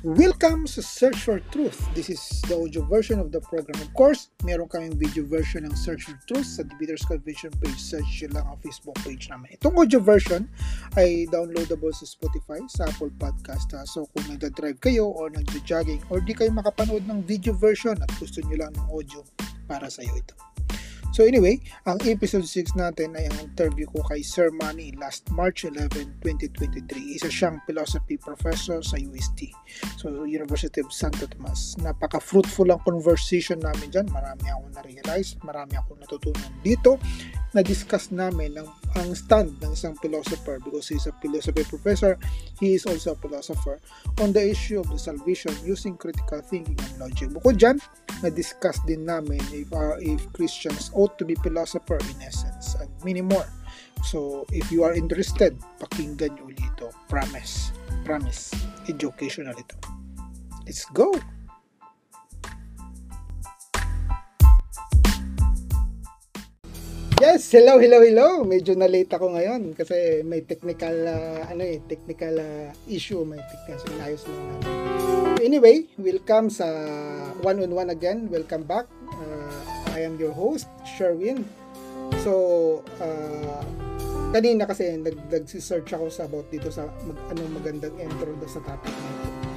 Welcome sa Search for Truth. This is the audio version of the program. Of course, meron kaming video version ng Search for Truth sa Debaters Convention page. Search lang ang Facebook page namin. Itong audio version ay downloadable sa Spotify, sa Apple Podcast. Ha? So kung nagda-drive kayo or nagda-jogging or di kayo makapanood ng video version at gusto nyo lang ng audio, para sa iyo ito. So anyway, ang episode 6 natin ay ang interview ko kay Sir Manny last March 11, 2023. Isa siyang philosophy professor sa UST. So University of Santo Tomas. Napaka-fruitful ang conversation namin dyan. Marami akong na-realize, marami akong natutunan dito. Na-discuss namin ang, ang stand ng isang philosopher because he's a philosophy professor. He is also a philosopher on the issue of the salvation using critical thinking and logic. Bukod dyan, na-discuss din namin if, uh, if Christians ought to be philosopher in essence and many more. So, if you are interested, pakinggan nyo ulit ito. Promise. Promise. Educational ito. Let's go! Yes, hello, hello, hello. Medyo na late ako ngayon kasi may technical uh, ano eh, technical uh, issue, may technical inayos lang namin. Anyway, welcome sa one on one again. Welcome back. Uh, I am your host, Sherwin. So, uh, kanina kasi nag nag-search ako sa about dito sa mag, anong magandang intro sa topic nito.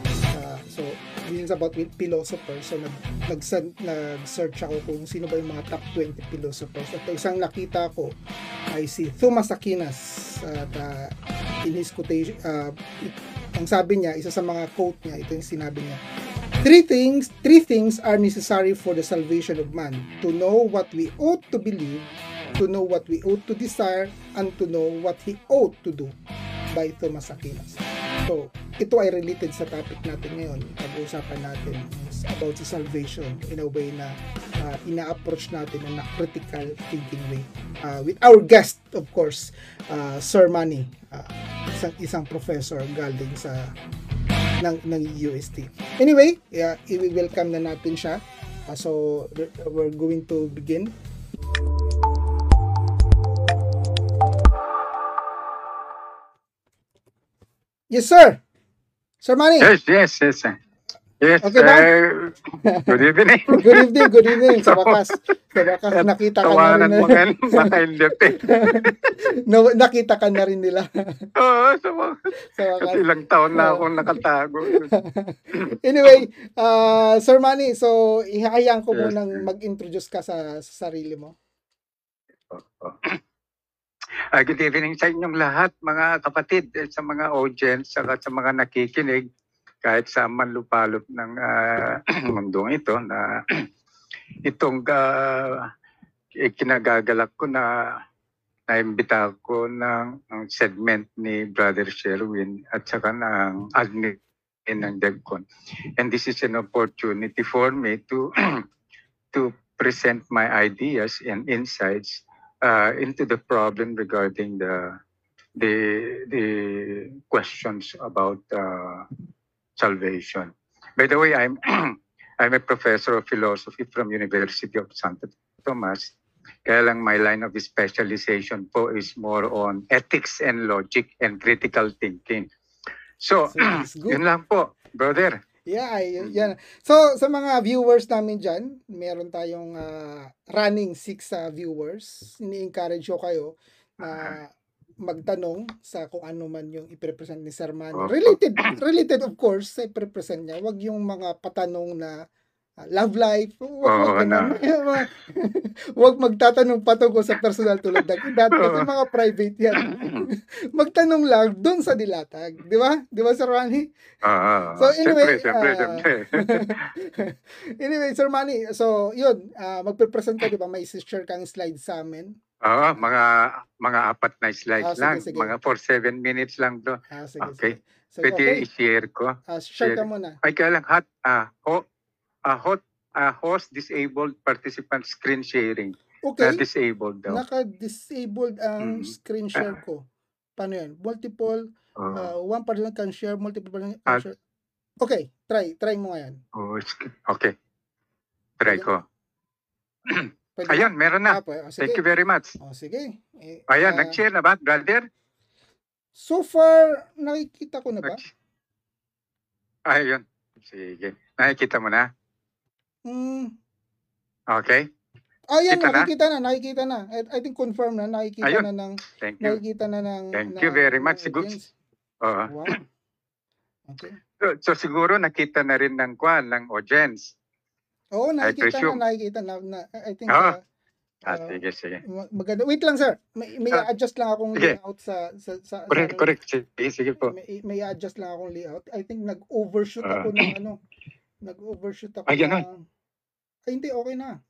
Is about philosophers. So, nag, nag, nag-search ako kung sino ba yung mga top 20 philosophers. At isang nakita ko ay si Thomas Aquinas. At uh, in his quotation, uh, ang sabi niya, isa sa mga quote niya, ito yung sinabi niya, Three things, three things are necessary for the salvation of man. To know what we ought to believe, to know what we ought to desire, and to know what he ought to do by Thomas Aquinas. So, ito ay related sa topic natin ngayon. Pag-uusapan natin is about sa salvation in a way na uh, ina-approach natin in a critical thinking way. Uh, with our guest, of course, uh, Sir Manny, uh, isang, isang professor galing sa ng, ng UST. Anyway, yeah, i-welcome na natin siya. Uh, so, we're going to begin. Yes, sir. Sir Manny. Yes, yes, yes. Yes, Okay, uh, good evening. good evening, good evening. Sa wakas, sa wakas nakita ka na Tawanan rin. mo nga makailip eh. no, nakita ka na rin nila. Oo, sa mga sa kasi wakas. ilang taon na akong nakatago. anyway, uh, Sir Manny, so ihahayaan ko Yes, munang sir. mag-introduce ka sa, sa sarili mo. Ah, good evening sa inyong lahat, mga kapatid, eh, sa mga audience, saka sa mga nakikinig, kahit sa manlupalop ng ah, mundong ito na itong uh, kinagagalak ko na naimbita ko ng, ng segment ni Brother Sherwin at saka ng admin ng DevCon. And this is an opportunity for me to to present my ideas and insights uh, into the problem regarding the the the questions about uh, salvation. By the way, I'm I'm a professor of philosophy from University of Santo Tomas. Kaya lang my line of specialization po is more on ethics and logic and critical thinking. So, So, yun lang po, brother. Yeah, y- yan. So, sa mga viewers namin dyan, meron tayong ah, running six ah, viewers. Ini-encourage ko kayo na magtanong sa kung ano man yung iprepresent ni Sir Manny. Opo. Related, related of course sa iprepresent niya. Wag yung mga patanong na love life. Wag, wag, Oo, ganun. wag magtatanong patungkol sa personal tulad ng edad. Kasi Oo. mga private yan. Magtanong lang doon sa dilatag. Di ba? Di ba, Sir Manny? Ah, So, anyway, siyempre, ah, siyempre, siyempre. anyway, Sir Manny, so yun, ah, magpe-present ka, di ba? May share kang slide sa amin. Oo, mga mga apat na slides Ah, sige, lang. sige. Mga for seven minutes lang to. Ah, sige, Okay. sige. So, Pwede okay, i-share ko. ah, share ka share. muna. Ay, kaya lang, hot, ah, ho, ah, hot, ah, host disabled participant screen sharing. Okay, Na disabled daw. naka-disabled ang Mm. screen share ko. Paano yan? Multiple, Oo. ah, one person can share, multiple person can Ah. share. Okay, try, try mo nga yan. Oh, okay. Try Pwede? ko. Pwede Ayun, meron Ah, na. pwede. Oh, Thank you very much. Oh, sige. Eh, Ayan, ah, nag-share na ba, brother? So far, nakikita ko na ba? Ayun. Sige. Nakikita mo na? Hmm. Okay. Ah, yan, Kita na? nakikita na, nakikita na. I, I think confirm na, nakikita Ayun. na ng, Thank you. nakikita na ng, Thank ng- you very much, audience. Oo. Wow. Okay. So, so siguro nakita na rin ng kwan, ng audience. Oo, nakikita na, nakikita na, na I think, Ah. uh, Ah, Ah, sige, sige. ma- maganda. Wait lang, sir. May, may Ah, adjust lang akong sige. layout sa, sa, sa, Correct, sa- correct. Sige, sige po. May, may adjust lang akong layout. I think nag-overshoot Ah. ako ng ano, nag-overshoot ako Ay, ganun? ng- Ay, hindi, okay na.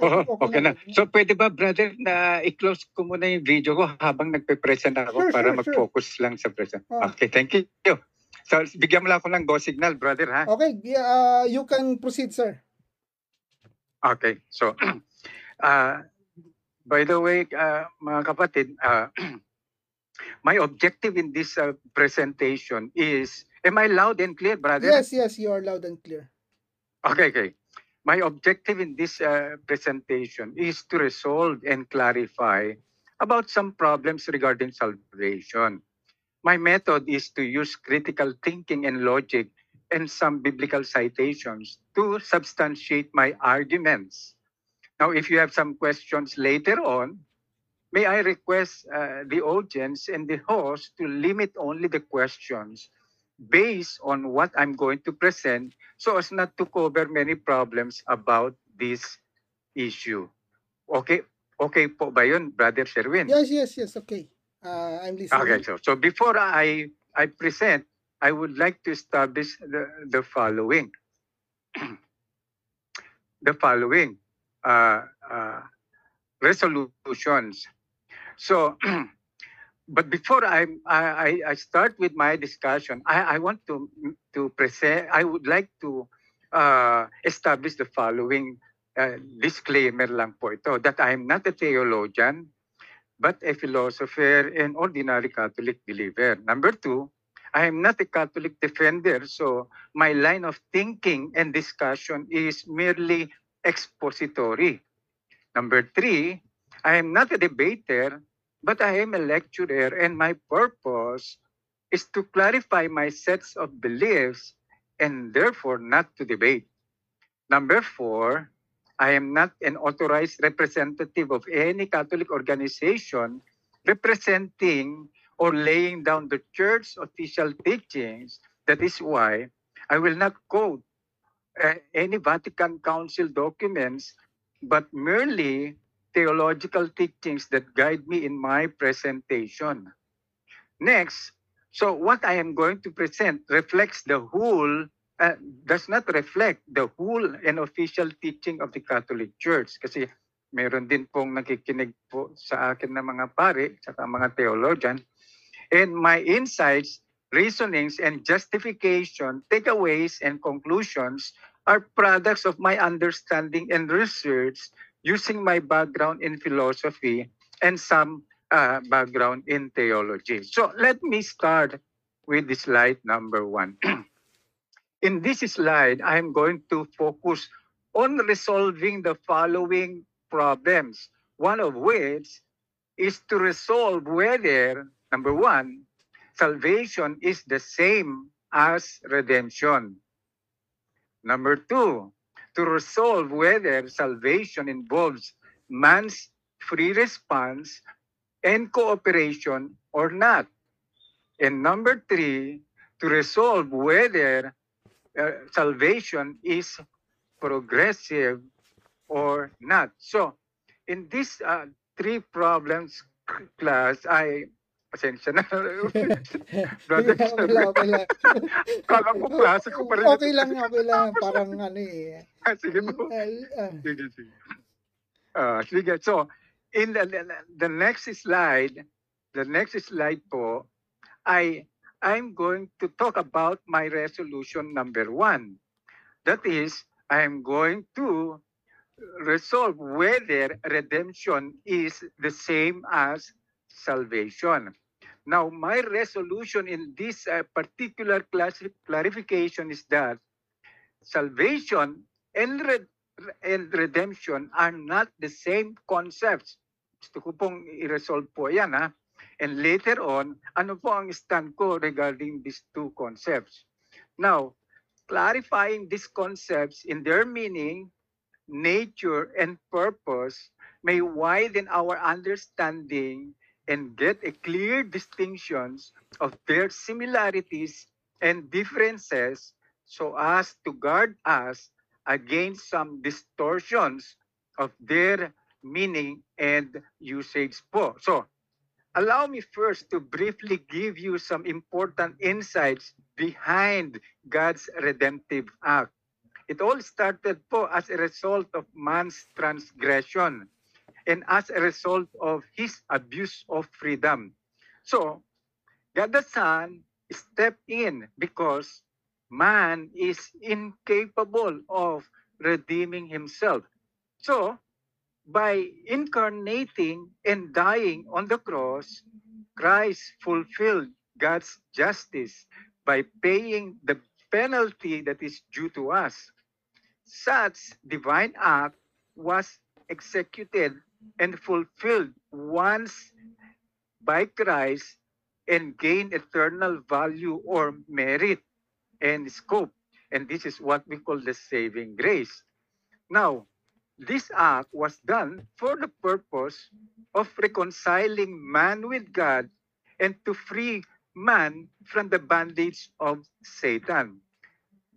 Oo, think okay na. So pwede ba brother na i-close ko muna yung video ko habang nagpe-present ako Sure, para sure, sure. mag-focus lang sa present. Ah. Okay, thank you. So bigyan mo lang ako ng go signal brother ha. Okay, uh, you can proceed, sir. Okay. So uh, by the way uh, mga kapatid, uh, my objective in this uh, presentation is Am I loud and clear brother? Yes, yes, you are loud and clear. Okay, okay. My objective in this uh, presentation is to resolve and clarify about some problems regarding salvation. My method is to use critical thinking and logic and some biblical citations to substantiate my arguments. Now, if you have some questions later on, may I request uh, the audience and the host to limit only the questions based on what I'm going to present so as not to cover many problems about this issue. Okay, okay po ba yun, Brother Sherwin? Yes, yes, yes, okay. Uh, I'm listening. Okay, so, so before I, I present, I would like to establish the, the following. the following uh, uh, resolutions. So, but before I, I, I start with my discussion, I, I want to, to present, I would like to uh, establish the following uh, disclaimer lang po ito, that I am not a theologian, but a philosopher and ordinary Catholic believer. Number two, I am not a Catholic defender, so my line of thinking and discussion is merely expository. Number three, I am not a debater, but I am a lecturer, and my purpose is to clarify my sets of beliefs and therefore not to debate. Number four, I am not an authorized representative of any Catholic organization representing or laying down the church official teachings. That is why I will not quote uh, any Vatican Council documents, but merely theological teachings that guide me in my presentation. Next, so what I am going to present reflects the whole uh, does not reflect the whole and official teaching of the Catholic Church. Kasi meron din pong nakikinig po sa akin na mga pare, saka mga theologian. And my insights, reasonings, and justification, takeaways, and conclusions are products of my understanding and research using my background in philosophy and some uh, background in theology. So let me start with slide number one. in this slide, I'm going to focus on resolving the following problems, one of which is to resolve whether, number one, salvation is the same as redemption. Number two, to resolve whether salvation involves man's free response and cooperation or not. And number three, to resolve whether uh, salvation is progressive or not. So, in these uh, three problems class, I, pasensya na, Brother okay lang, okay lang. Kala ko klase ko pa rin. Okay lang, okay lang. Parang ano eh. Sige po. Uh, uh, Sige, sige. Ah, sige. So, in the, the, the next slide, the next slide po, I I'm going to talk about my resolution number one. That is, I'm going to resolve whether redemption is the same as salvation. Now, my resolution in this uh, particular clarification is that salvation and red, and redemption are not the same concepts. Gusto ko pong i-resolve po yan ha. And later on, ano po ang stand ko regarding these two concepts? Now, clarifying these concepts in their meaning, nature, and purpose may widen our understanding and get a clear distinctions of their similarities and differences so as to guard us against some distortions of their meaning and usage po. So, allow me first to briefly give you some important insights behind God's redemptive act. It all started po as a result of man's transgression and as a result of his abuse of freedom. So, God the Son stepped in because man is incapable of redeeming himself. So, by incarnating and dying on the cross, Christ fulfilled God's justice by paying the penalty that is due to us. Such divine act was executed and fulfilled once by Christ and gained eternal value or merit and scope. And this is what we call the saving grace. Now, this act was done for the purpose of reconciling man with God and to free man from the bondage of Satan.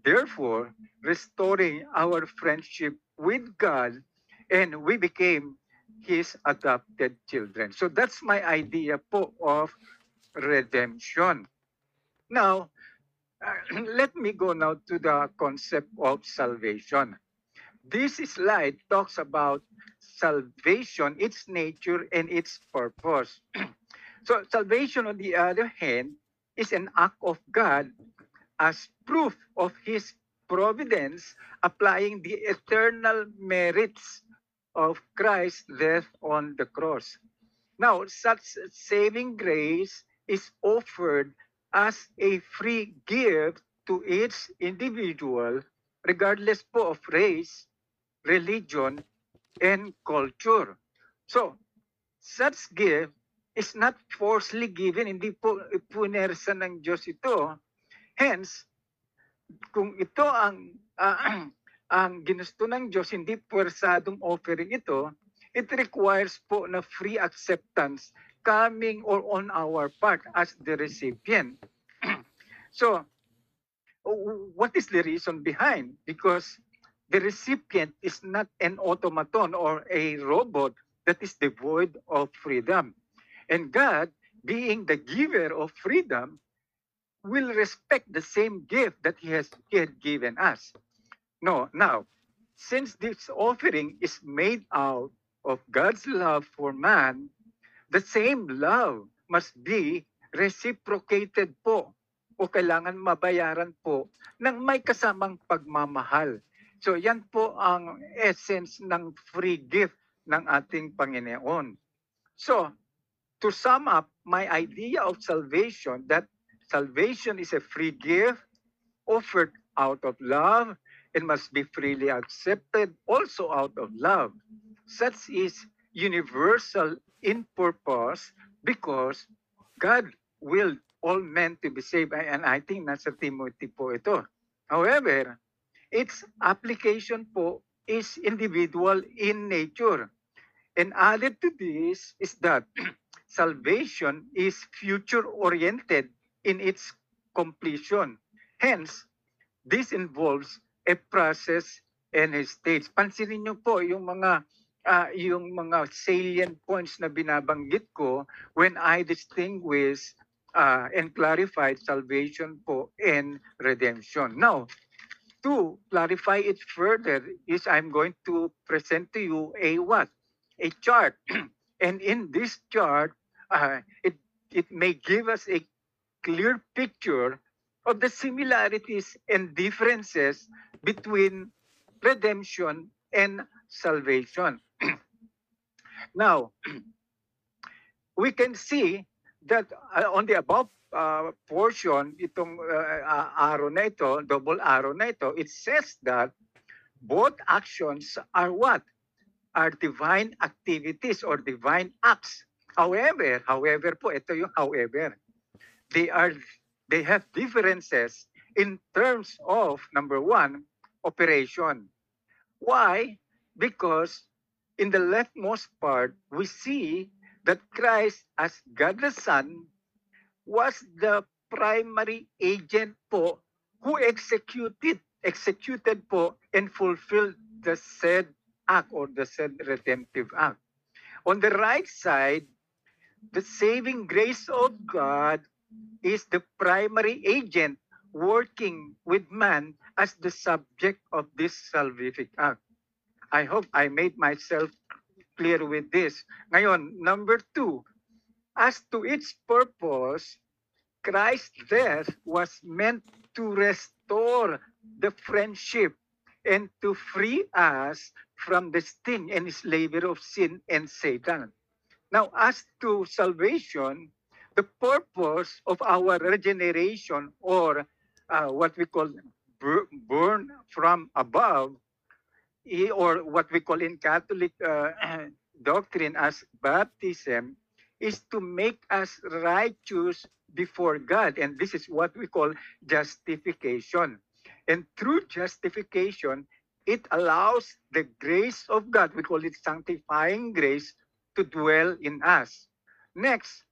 Therefore, restoring our friendship with God, and we became His adopted children. So that's my idea po of redemption. Now, uh, let me go now to the concept of salvation. This slide talks about salvation, its nature, and its purpose. so, salvation, on the other hand, is an act of God as proof of His providence, applying the eternal merits of Christ's death on the cross. Now, such saving grace is offered as a free gift to each individual, regardless po of race, religion, and culture. So, such gift is not forcefully given, hindi po punersa ng Diyos ito. Hence, kung ito ang ah, ang ginusto ng Diyos, hindi puwersadong offering ito, it requires po na free acceptance coming or on our part as the recipient. so, what is the reason behind? Because the recipient is not an automaton or a robot that is devoid of freedom. And God, being the giver of freedom, will respect the same gift that he has he given us. No, now, since this offering is made out of God's love for man, the same love must be reciprocated po o kailangan mabayaran po ng may kasamang pagmamahal. So yan po ang essence ng free gift ng ating Panginoon. So, to sum up my idea of salvation, that salvation is a free gift offered out of love and must be freely accepted also out of love. Such is universal in purpose because God willed all men to be saved. And I think nasa Timothy po ito. However, its application po is individual in nature. And added to this is that salvation is future-oriented in its completion. Hence, this involves a process and a stage. Pansinin niyo po yung mga ah, yung mga salient points na binabanggit ko when I distinguish ah, and clarified salvation po and redemption. Now, to clarify it further is I'm going to present to you a what? A chart. and in this chart, uh, it, it may give us a clear picture of the similarities and differences between redemption and salvation. now, we can see that uh, on the above uh, portion, itong uh, uh, arrow na ito, double arrow na ito, it says that both actions are what? Are divine activities or divine acts. However, however po, ito yung however. They are they have differences in terms of number one, operation. Why? Because in the leftmost part, we see that Christ, as God the Son, was the primary agent po who executed executed po and fulfilled the said act or the said redemptive act. On the right side, the saving grace of God is the primary agent working with man as the subject of this salvific act. I hope I made myself clear with this. Ngayon, number two, as to its purpose, Christ's death was meant to restore the friendship and to free us from the sting and slavery of sin and Satan. Now, as to salvation, the purpose of our regeneration or uh, what we call born from above or what we call in Catholic uh, doctrine as baptism is to make us righteous before God. And this is what we call justification. And through justification, it allows the grace of God, we call it sanctifying grace, to dwell in us. Next,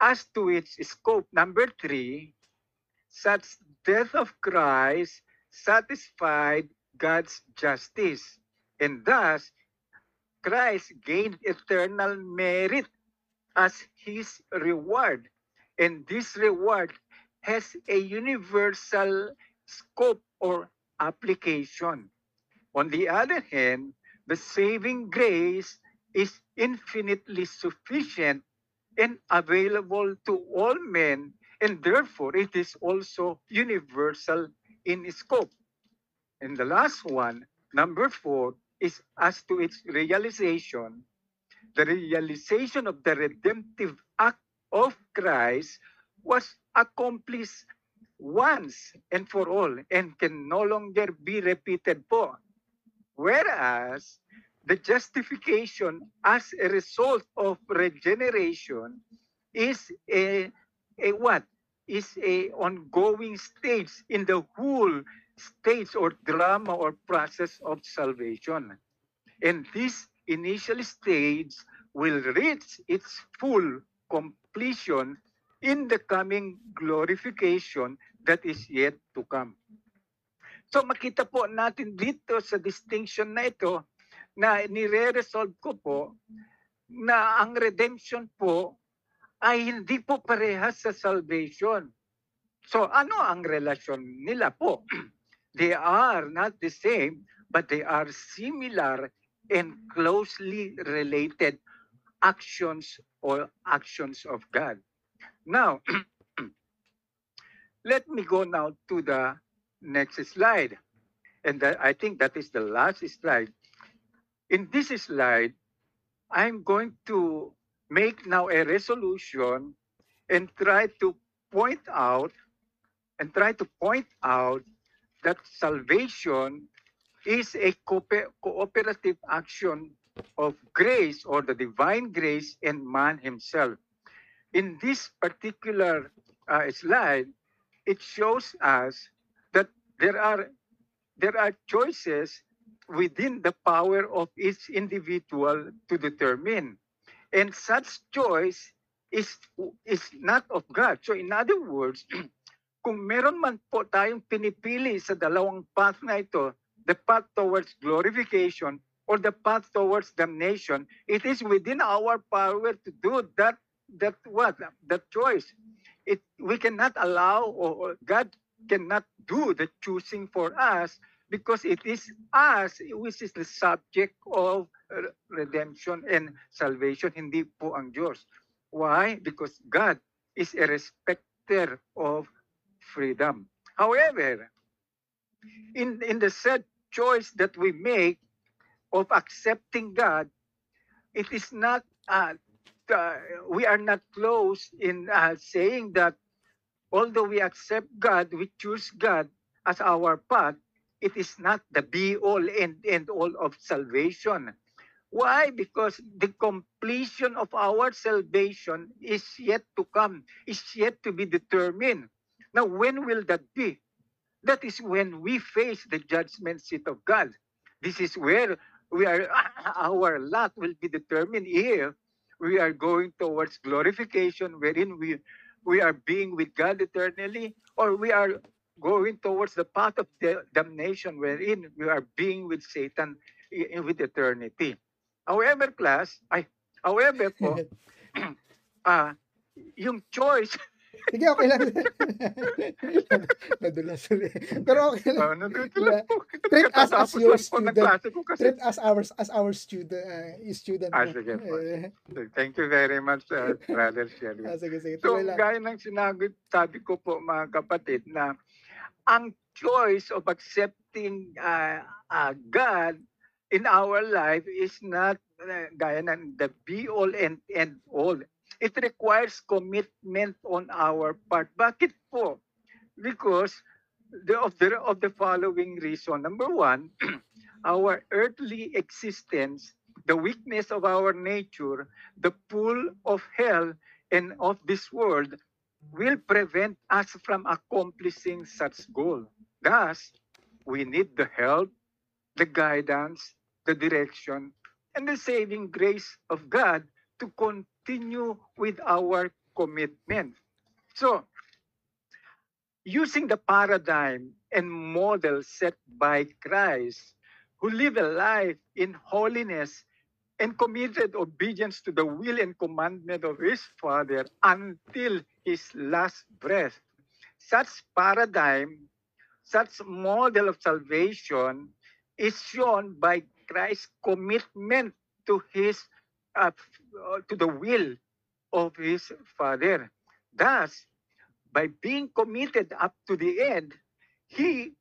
as to its scope, number three, such death of Christ satisfied God's justice. And thus, Christ gained eternal merit as his reward. And this reward has a universal scope or application. On the other hand, the saving grace is infinitely sufficient and available to all men, and therefore it is also universal in scope. And the last one, number four, is as to its realization, the realization of the redemptive act of Christ was accomplished once and for all and can no longer be repeated po. Whereas the justification as a result of regeneration is a, a what? Is a ongoing stage in the whole stage or drama or process of salvation. And this initial stage will reach its full completion in the coming glorification that is yet to come. So makita po natin dito sa distinction na ito na nire-resolve ko po na ang redemption po ay hindi po parehas sa salvation. So ano ang relasyon nila po? they are not the same, but they are similar and closely related actions or actions of God. Now, let me go now to the next slide. And I think that is the last slide. In this slide, I'm going to make now a resolution and try to point out and try to point out that salvation is a cooper- cooperative action of grace or the divine grace and man himself. In this particular uh, slide, it shows us that there are there are choices within the power of each individual to determine. And such choice is is not of God. So in other words, kung meron man po tayong pinipili sa dalawang path na ito, the path towards glorification or the path towards damnation, it is within our power to do that that what that choice. It we cannot allow or, God cannot do the choosing for us because it is us which is the subject of redemption and salvation, hindi po ang Diyos. Why? Because God is a respecter of freedom. However, in, in the said choice that we make of accepting God, it is not, uh, uh, we are not close in uh, saying that although we accept God, we choose God as our path, it is not the be all and end all of salvation. Why? Because the completion of our salvation is yet to come, is yet to be determined. Now, when will that be? that is when we face the judgment seat of God. This is where we are our lot will be determined if we are going towards glorification wherein we we are being with God eternally or we are going towards the path of the damnation wherein we are being with Satan with eternity. However, class, ay, however po, ah, yung choice, Sige, okay lang. Nadulas ulit. Pero okay lang. uh, natutunan po. Treat us as your student. kasi. Treat us our, as our student. Uh, student Ah, sige po. Eh, Thank you very much, uh, Brother Sherry. ah, sige, sige. So, lang. gaya ng sinabi, sabi ko po mga kapatid na ang choice of accepting uh, uh, God in our life is not uh, gaya ng the be all and end all. It requires commitment on our part. Bakit po? Because the, of the of the following reason. Number one, our earthly existence, the weakness of our nature, the pull of hell and of this world will prevent us from accomplishing such goal. Thus, we need the help, the guidance, the direction, and the saving grace of God to continue with our commitment. So, using the paradigm and model set by Christ, who live a life in holiness and committed obedience to the will and commandment of his Father until his last breath. Such paradigm, such model of salvation is shown by Christ's commitment to his uh, to the will of his Father. Thus, by being committed up to the end, he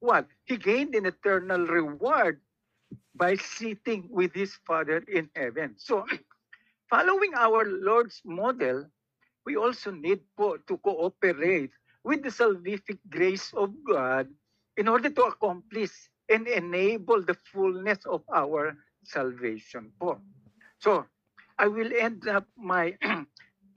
what? He gained an eternal reward by sitting with his Father in heaven. So, following our Lord's model, we also need po to cooperate with the salvific grace of God in order to accomplish and enable the fullness of our salvation po. So, I will end up my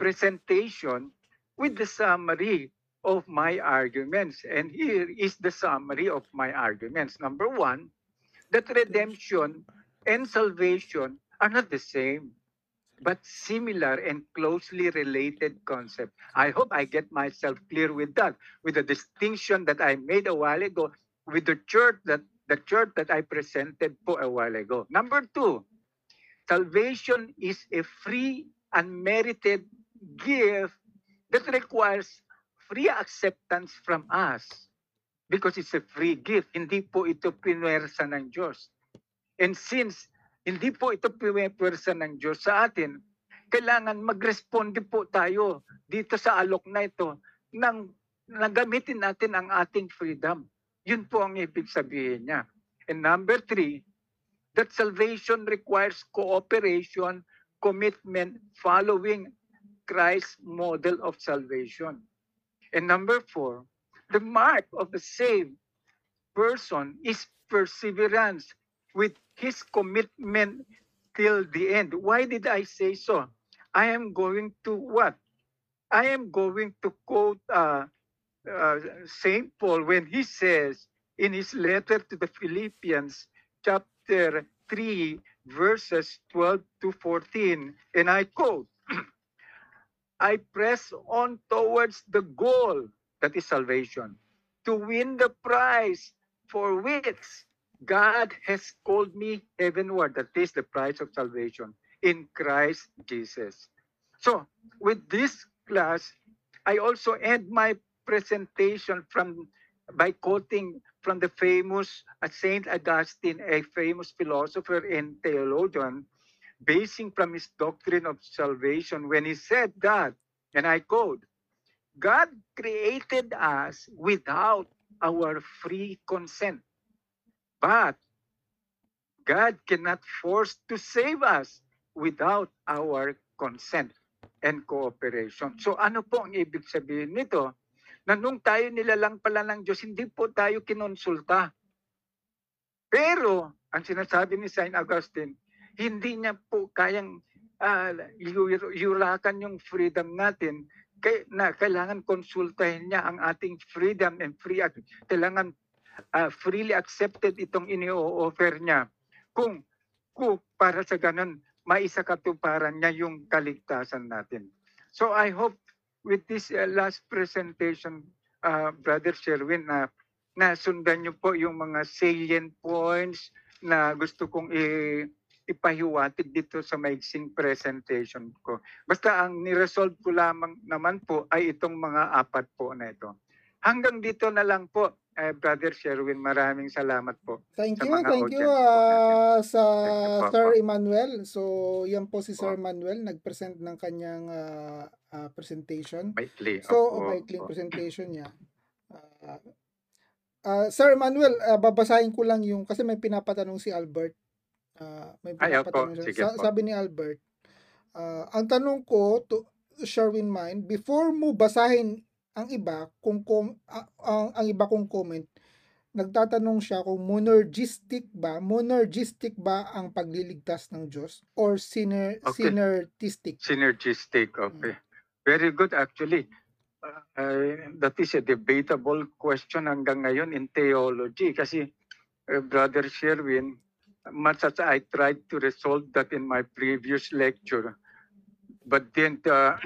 presentation with the summary of my arguments. And here is the summary of my arguments. Number one, that redemption and salvation are not the same, but similar and closely related concept. I hope I get myself clear with that, with the distinction that I made a while ago with the church that the church that I presented po a while ago. Number two, salvation is a free unmerited gift that requires free acceptance from us because it's a free gift. Hindi po ito pinwersa ng Diyos. And since hindi po ito pinwersa ng Diyos sa atin, kailangan mag-responde po tayo dito sa alok na ito nang nagamitin natin ang ating freedom. Yun po ang ibig sabihin niya. And number three, that salvation requires cooperation, commitment, following Christ's model of salvation. And number four, the mark of the saved person is perseverance with his commitment till the end. Why did I say so? I am going to what? I am going to quote uh, uh, St. Paul when he says in his letter to the Philippians, chapter 3, verses 12 to 14, and I quote, I press on towards the goal, that is salvation, to win the prize for which God has called me heavenward, that is the price of salvation in Christ Jesus. So, with this class, I also end my presentation from by quoting from the famous uh, Saint Augustine, a famous philosopher and theologian, basing from his doctrine of salvation when he said that, and I quote, God created us without our free consent. But God cannot force to save us without our consent and cooperation. So ano po ang ibig sabihin nito? Na nung tayo nilalang pala ng Diyos, hindi po tayo kinonsulta. Pero, ang sinasabi ni Saint Augustine, hindi niya po kayang uh, yurakan yung freedom natin kay, na kailangan konsultahin niya ang ating freedom and free ac- kailangan ah, freely accepted itong ini-offer niya kung kung para sa ganun maisakatuparan niya yung kaligtasan natin. So I hope with this uh, last presentation uh, Brother Sherwin na na sundan niyo po yung mga salient points na gusto kong i- ipahiwatig dito sa maiksing presentation ko. Basta ang niresolve ko lamang naman po ay itong mga apat po na ito. Hanggang dito na lang po, eh, Brother Sherwin. Maraming salamat po. Thank sa you, thank you ah, sa Thank you Sir. Emmanuel. So, yan po si Sir. Emmanuel, nag-present ng kanyang ah, ah, presentation. Maikli. So, Opo, maikling presentation niya. Ah, ah, Sir Emmanuel, ah, babasahin ko lang yung, kasi may pinapatanong si Albert. Ah, may Ay, pinapatanong siya. Sige Sa- po. sabi ni Albert, ah, ang tanong ko, to Sherwin Mind, before mo basahin ang iba, kung kom, ah, ang, ang iba kong comment, nagtatanong siya kung monergistic ba, monergistic ba ang pagliligtas ng Diyos or syner, Okay. synergistic? Synergistic. Okay. Very good actually. Uh, uh, that is a debatable question hanggang ngayon in theology kasi uh, Brother Sherwin, much as I tried to resolve that in my previous lecture, but then uh,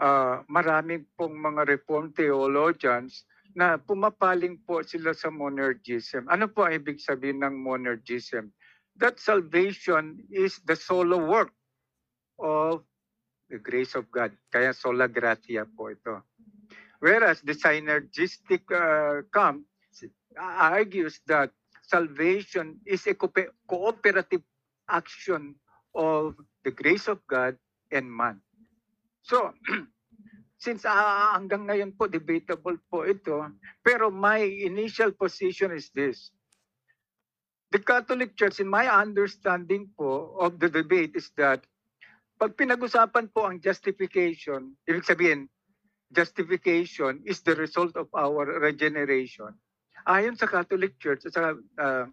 uh, marami pong mga Reformed theologians na pumapaling po sila sa monergism. Ano po ang ibig sabihin ng monergism? That salvation is the solo work of the grace of God. Kaya sola gratia po ito. Whereas the synergistic uh, camp argues that salvation is a coope- cooperative action of the grace of God and man. So, since ah, hanggang ngayon po debatable po ito, pero my initial position is this. The Catholic Church, in my understanding po of the debate is that pag pinag-usapan po ang justification, ibig sabihin, justification is the result of our regeneration. Ayon sa Catholic Church at saka, ah,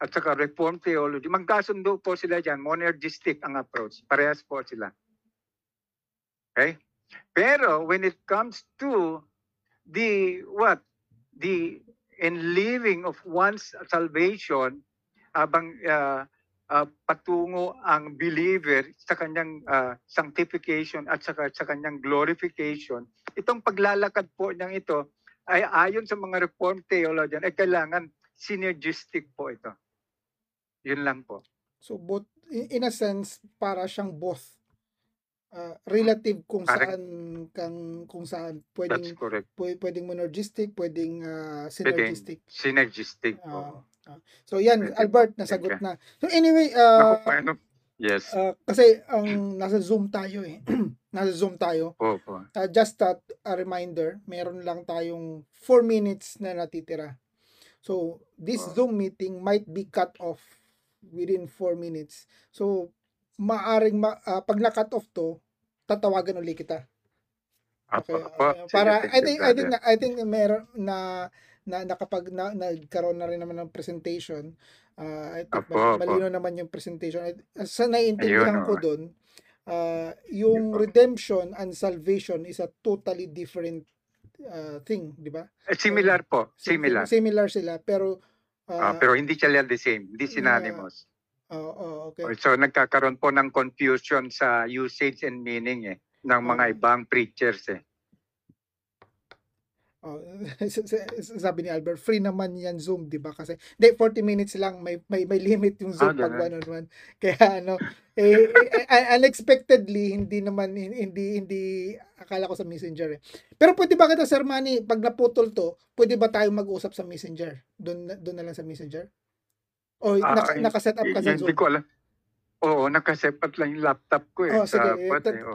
at saka Reformed Theology, magkasundo po sila dyan, monergistic ang approach. Parehas po sila. Okay? Pero when it comes to the what? The enliving of one's salvation abang ah, ah, patungo ang believer sa kanyang ah, sanctification at saka sa kanyang glorification. Itong paglalakad po niyang ito ay ayon sa mga reformed theologian ay kailangan synergistic po ito. Yun lang po. So both in in a sense para siyang both uh, relative kung Correct. saan kang kung saan That's pwedeng correct. pwe- pwedeng monergistic, pwedeng uh, synergistic. Synergistic Ah, po. ah. so yan Pwede Albert nasagot Okay. na. So anyway, uh, paano? Yes. uh, kasi ang nasa Zoom tayo eh. nasa Zoom tayo. Po, po. Uh, just a, a reminder, meron lang tayong 4 minutes na natitira. So, this Oh. Zoom meeting might be cut off within 4 minutes. So, maaring ma, ah, pag na-cut off to, tatawagan ulit kita. Okay. apo. okay. Sige, Para I think I think na, I think meron na na nakapag na, nagkaroon na rin naman ng presentation. Ah, I think Apo, mal- apo. malino naman yung presentation. At Sa naiintindihan Ayun, ko doon, ah, yung po. redemption and salvation is a totally different ah, thing, di ba? Eh, Similar po. Sim- Similar. Similar sila pero Ah, ah, pero hindi sila the same. Hindi synonymous. Oh, oh, okay. So nagkakaroon po ng confusion sa usage and meaning eh ng mga Oo. ibang preachers eh. Oh, sabi ni Albert, free naman yan Zoom, 'di ba? Kasi hindi 40 minutes lang, may may may limit yung Zoom Ah, pag ganun. one on one. Kaya ano, eh, eh, unexpectedly hindi naman hindi hindi akala ko sa Messenger eh. Pero pwede ba kita Sir Manny, pag naputol to, pwede ba tayo mag-usap sa Messenger? Doon doon na lang sa Messenger? O Ah, naka, eh, naka-set up ka sa Hindi Zoom? ko alam. Oo, nakasepat lang yung laptop ko eh. Oh, sige, sa eh, tatry ko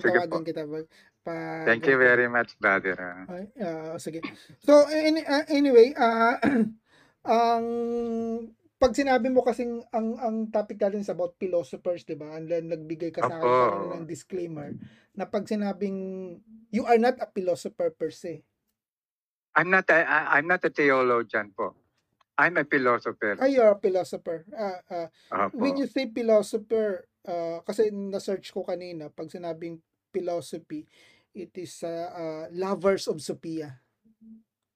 Sige tawagan kita. Pa, pa- Thank you very much, brother. Ay, ah, sige. So any, ah, anyway, ah ang pag sinabi mo kasing ang ang topic natin is about philosophers, 'di ba? And then nagbigay ka sa akin ng disclaimer na pag sinabing you are not a philosopher per se. I'm not a, I'm not a theologian po. I'm a philosopher. Ah, you are a philosopher. Ah, ah, when you say philosopher, ah, kasi na-search ko kanina, pag sinabing philosophy, it is uh, uh, lovers of Sophia.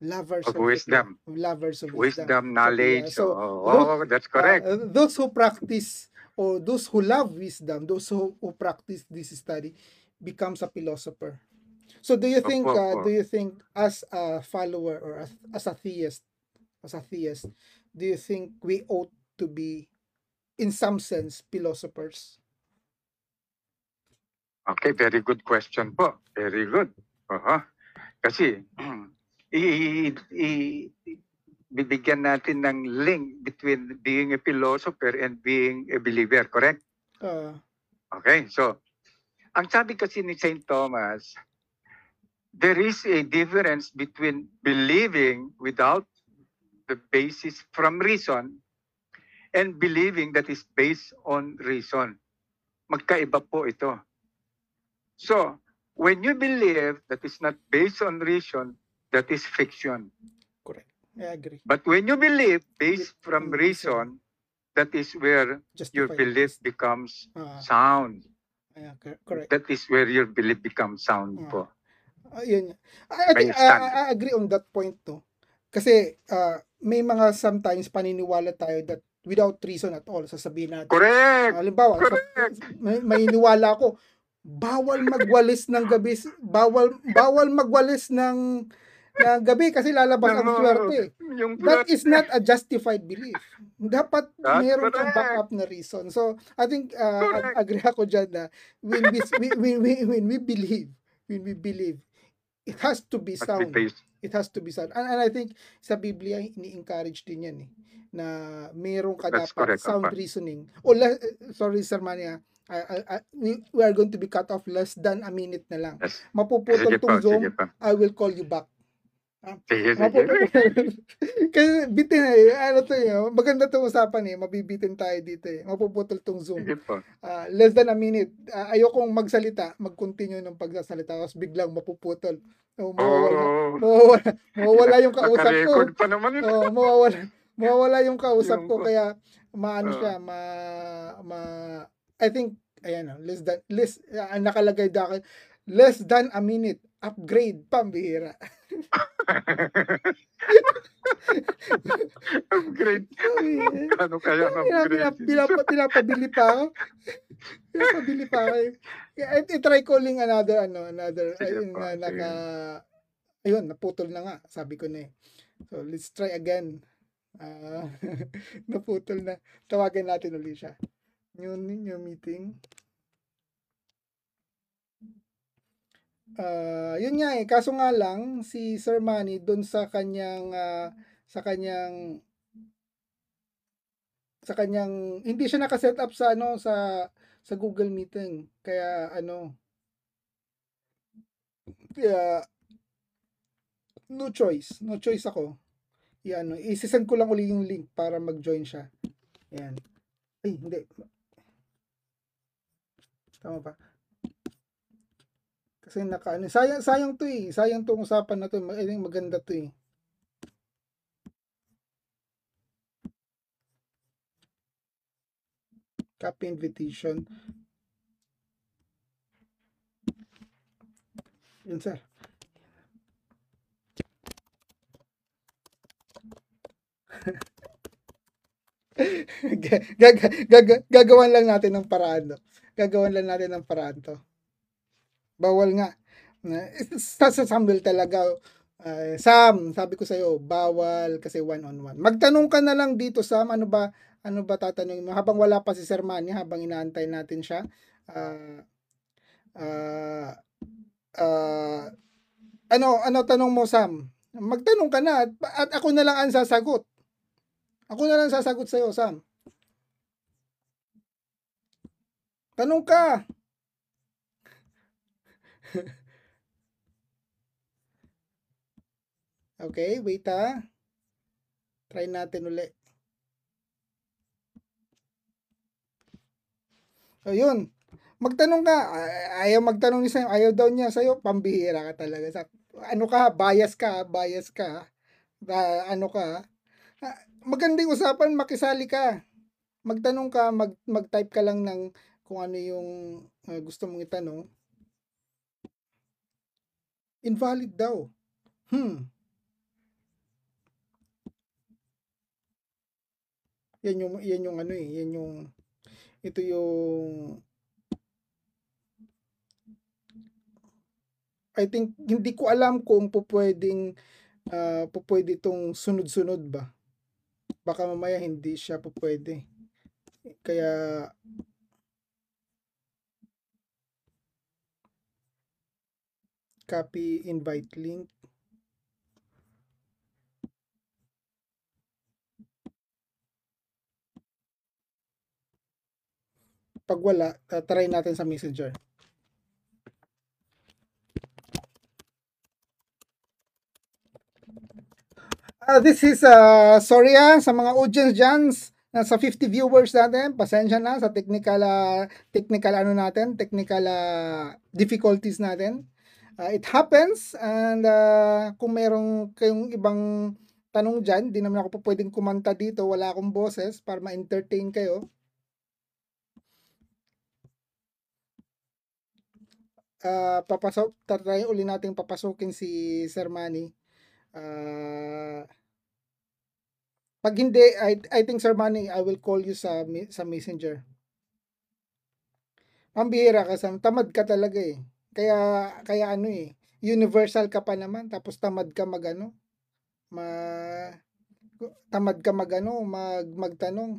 Lovers Of of wisdom. Lovers of wisdom. Wisdom, knowledge. So, oh, those- oh, that's correct. Uh, those who practice or those who love wisdom, those who, who practice this study becomes a philosopher. So do you Opo, think uh, opo. do you think as a follower or as, as a theist as a theist do you think we ought to be in some sense philosophers? Okay, very good question po. Very good. Oo. Kasi, i, i, bibigyan natin ng link between being a philosopher and being a believer, correct? Uh, Okay, so, ang sabi kasi ni St. Thomas, there is a difference between believing without the basis from reason and believing that is based on reason. Magkaiba po ito. So, when you believe that is not based on reason, that is fiction. correct. I agree. But when you believe based from reason, that is where your Justified. belief becomes Ah, sound. yeah, cor- correct. That is where your belief becomes sound Ah. po. Ayun. I, I, I. I I agree on that point to. Kasi uh, may mga sometimes paniniwala tayo that without reason at all sasabihin natin. Correct! Halimbawa, sa, Correct! may, may iniwala ako, bawal magwalis ng gabi, bawal bawal magwalis ng ng gabi kasi lalabas ang No. swerte. Yung That is not a justified belief. Dapat That's meron kang correct. backup na reason. So, I think uh, ag- agree ako dyan na when we, when, we, when we believe, when we believe, it has to be sound. It has to be sound. And, and I think sa Biblia, ini-encourage din yan eh, na meron ka That's dapat correct, sound Papa. reasoning. O, le- sorry, Sir Mania, I, I, I, we, we are going to be cut off less than a minute na lang. Yes. Mapuputol Sige tong Zoom, sige po. I will call you back. Sige, sige. Kasi bitin eh, ano to eh, maganda tong usapan eh, mabibitin tayo dito eh. Mapuputol tong Zoom. Sige po. Ah, less than a minute. Ah, ayokong magsalita, mag-continue ng pagsasalita, tapos biglang mapuputol. So, mawawala, Oh, mawawala, mawawala yung kausap ko. pa naman ito. Oh, mawawala, mawawala yung kausap Yung ko kaya maano Oo. siya, ma ma I think ayan oh, less than less ah, nakalagay dahil less than a minute upgrade pambihira. upgrade. Ano kaya ang upgrade? pinap, pinapabili pa ako. pinapabili pa ako. I, I try calling another ano, another Sige ayun sige. naka ayun, naputol na nga, sabi ko na eh. So let's try again. Ah, naputol na. Tawagan natin ulit siya. Yung, yung meeting. Ah, yun nga eh, kaso nga lang si Sir Manny doon sa kanyang ah, sa kanyang sa kanyang hindi siya naka-set up sa ano sa sa Google Meeting. Kaya ano kaya no choice. No choice ako. Yan, no. Isisend ko lang uli yung link para mag-join siya. Yan. Ay, hindi. Tama ba? Kasi naka ano, sayang sayang 'to eh. Sayang 'tong usapan na 'to. Eh, maganda 'to eh. Copy invitation. Yun, sir. Ga- gaga, gaga, gagawan lang natin ng paraan. No? Gagawan lang natin ng paraan to. Bawal nga. Na- Sa, sa Samuel talaga, uh, Sam, sabi ko sa'yo, bawal kasi one-on-one. Magtanong ka na lang dito, Sam, ano ba, ano ba tatanungin mo? Habang wala pa si Sir Manny, habang inaantay natin siya, ah, ah, ah, ano, ano tanong mo, Sam? Magtanong ka na, at, at ako na lang ang sasagot. Ako na lang sasagot sa'yo, Sam. Tanong ka. okay, wait ha. Try natin uli. So, yun. Magtanong ka. Ay- Ayaw magtanong ni Sam. Ayaw daw niya sa'yo. Pambihira ka talaga. Sa, ano ka, bias ka, bias ka. Ba- ano ka. Ah, Magandang usapan, makisali ka. Magtanong ka, mag, mag-type ka lang ng kung ano yung ah, gusto mong itanong. Invalid daw. Hmm. Yan yung yan yung ano eh, yan yung ito yung I think hindi ko alam kung pupwedeng uh, pupwede itong sunod-sunod ba. Baka mamaya hindi siya pupwede. Kaya copy invite link pag wala, uh, try natin sa messenger. Uh, this is, uh, sorry ah, sa mga audience dyan, sa 50 viewers natin, pasensya na sa technical, uh, technical ano natin, technical uh, difficulties natin. Uh, it happens and uh, kung merong kayong ibang tanong dyan, di naman ako po pwedeng kumanta dito, wala akong boses para ma-entertain kayo. Uh, papasok, tatry uli natin papasukin si Sir Manny. Uh, pag hindi, I, I think Sir Manny, I will call you sa sa messenger. Pambihira ka sa tamad ka talaga eh. Kaya kaya ano eh, universal ka pa naman tapos tamad ka magano. Ma tamad ka magano, mag magtanong.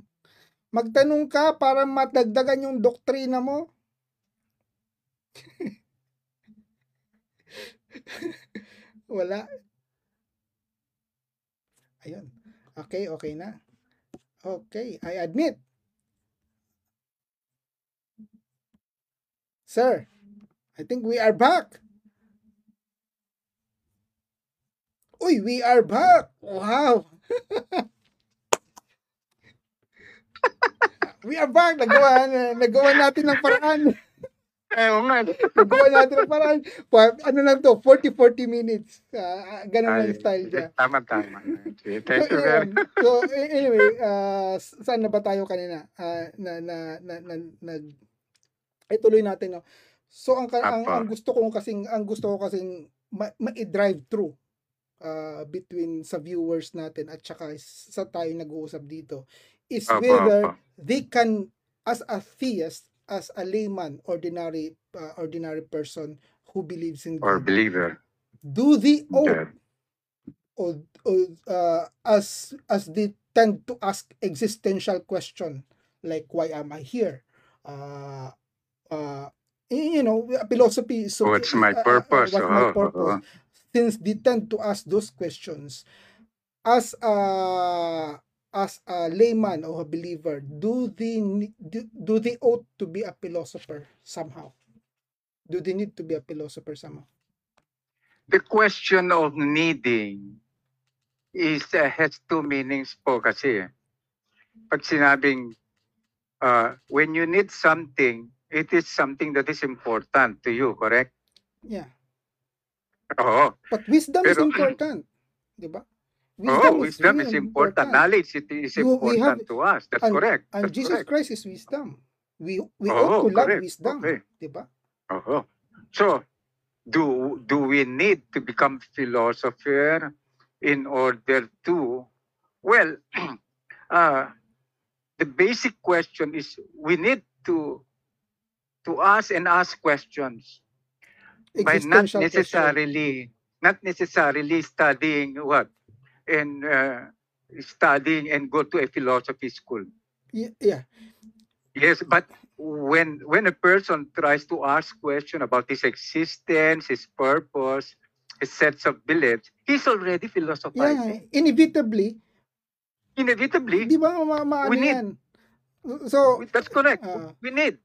Magtanong ka para matagdagan yung doktrina mo. Wala. Ayun. Okay, okay na. Okay, I admit. Sir, I think we are back. Uy, we are back. Wow. we are back. Nagawa, nagawa natin ng paraan. Eh, oo nga. Nagawa natin ng paraan. Ano lang to, 40-40 minutes. Uh, ganun ang style niya. Tama, tama. Thank you very much. So, anyway, uh, saan na ba tayo kanina? Uh, na, na, na, na, nag, ay tuloy natin, no? So, ang, ang, ang gusto ko kasing, ang gusto ko kasing ma-drive ma through uh, between sa viewers natin at saka sa tayo nag-uusap dito is Apa, whether apa. they can as a theist as a layman, ordinary uh, ordinary person who believes in or God, believer, do the oath, or, or uh, as as they tend to ask existential question like why am I here? Uh, uh, you know, philosophy. So, what's my uh, uh, purpose? What's my purpose? Since they tend to ask those questions, as a as a layman or a believer, do they do, do they ought to be a philosopher somehow? Do they need to be a philosopher somehow? The question of needing is uh, has two meanings po kasi. Pag sinabing uh, when you need something, it is something that is important to you, correct? Yeah. Oo. But wisdom Pero, is important. Di ba? Wisdom oh, is wisdom is important. important. Knowledge it is you, important have, to us. That's and, correct. And That's Jesus correct. Christ is wisdom. We we oh, ought to correct. love wisdom. Okay. Diba? Oh, so do do we need to become philosopher in order to well uh, the basic question is we need to to ask and ask questions by not necessarily question. not necessarily studying what and uh, studying and go to a philosophy school. Yeah. Yes, but when when a person tries to ask question about his existence, his purpose, his sets of beliefs, he's already philosophizing. Yeah, inevitably. Inevitably. Di ba ma, ma we need. Yan? So that's correct. Uh, we need.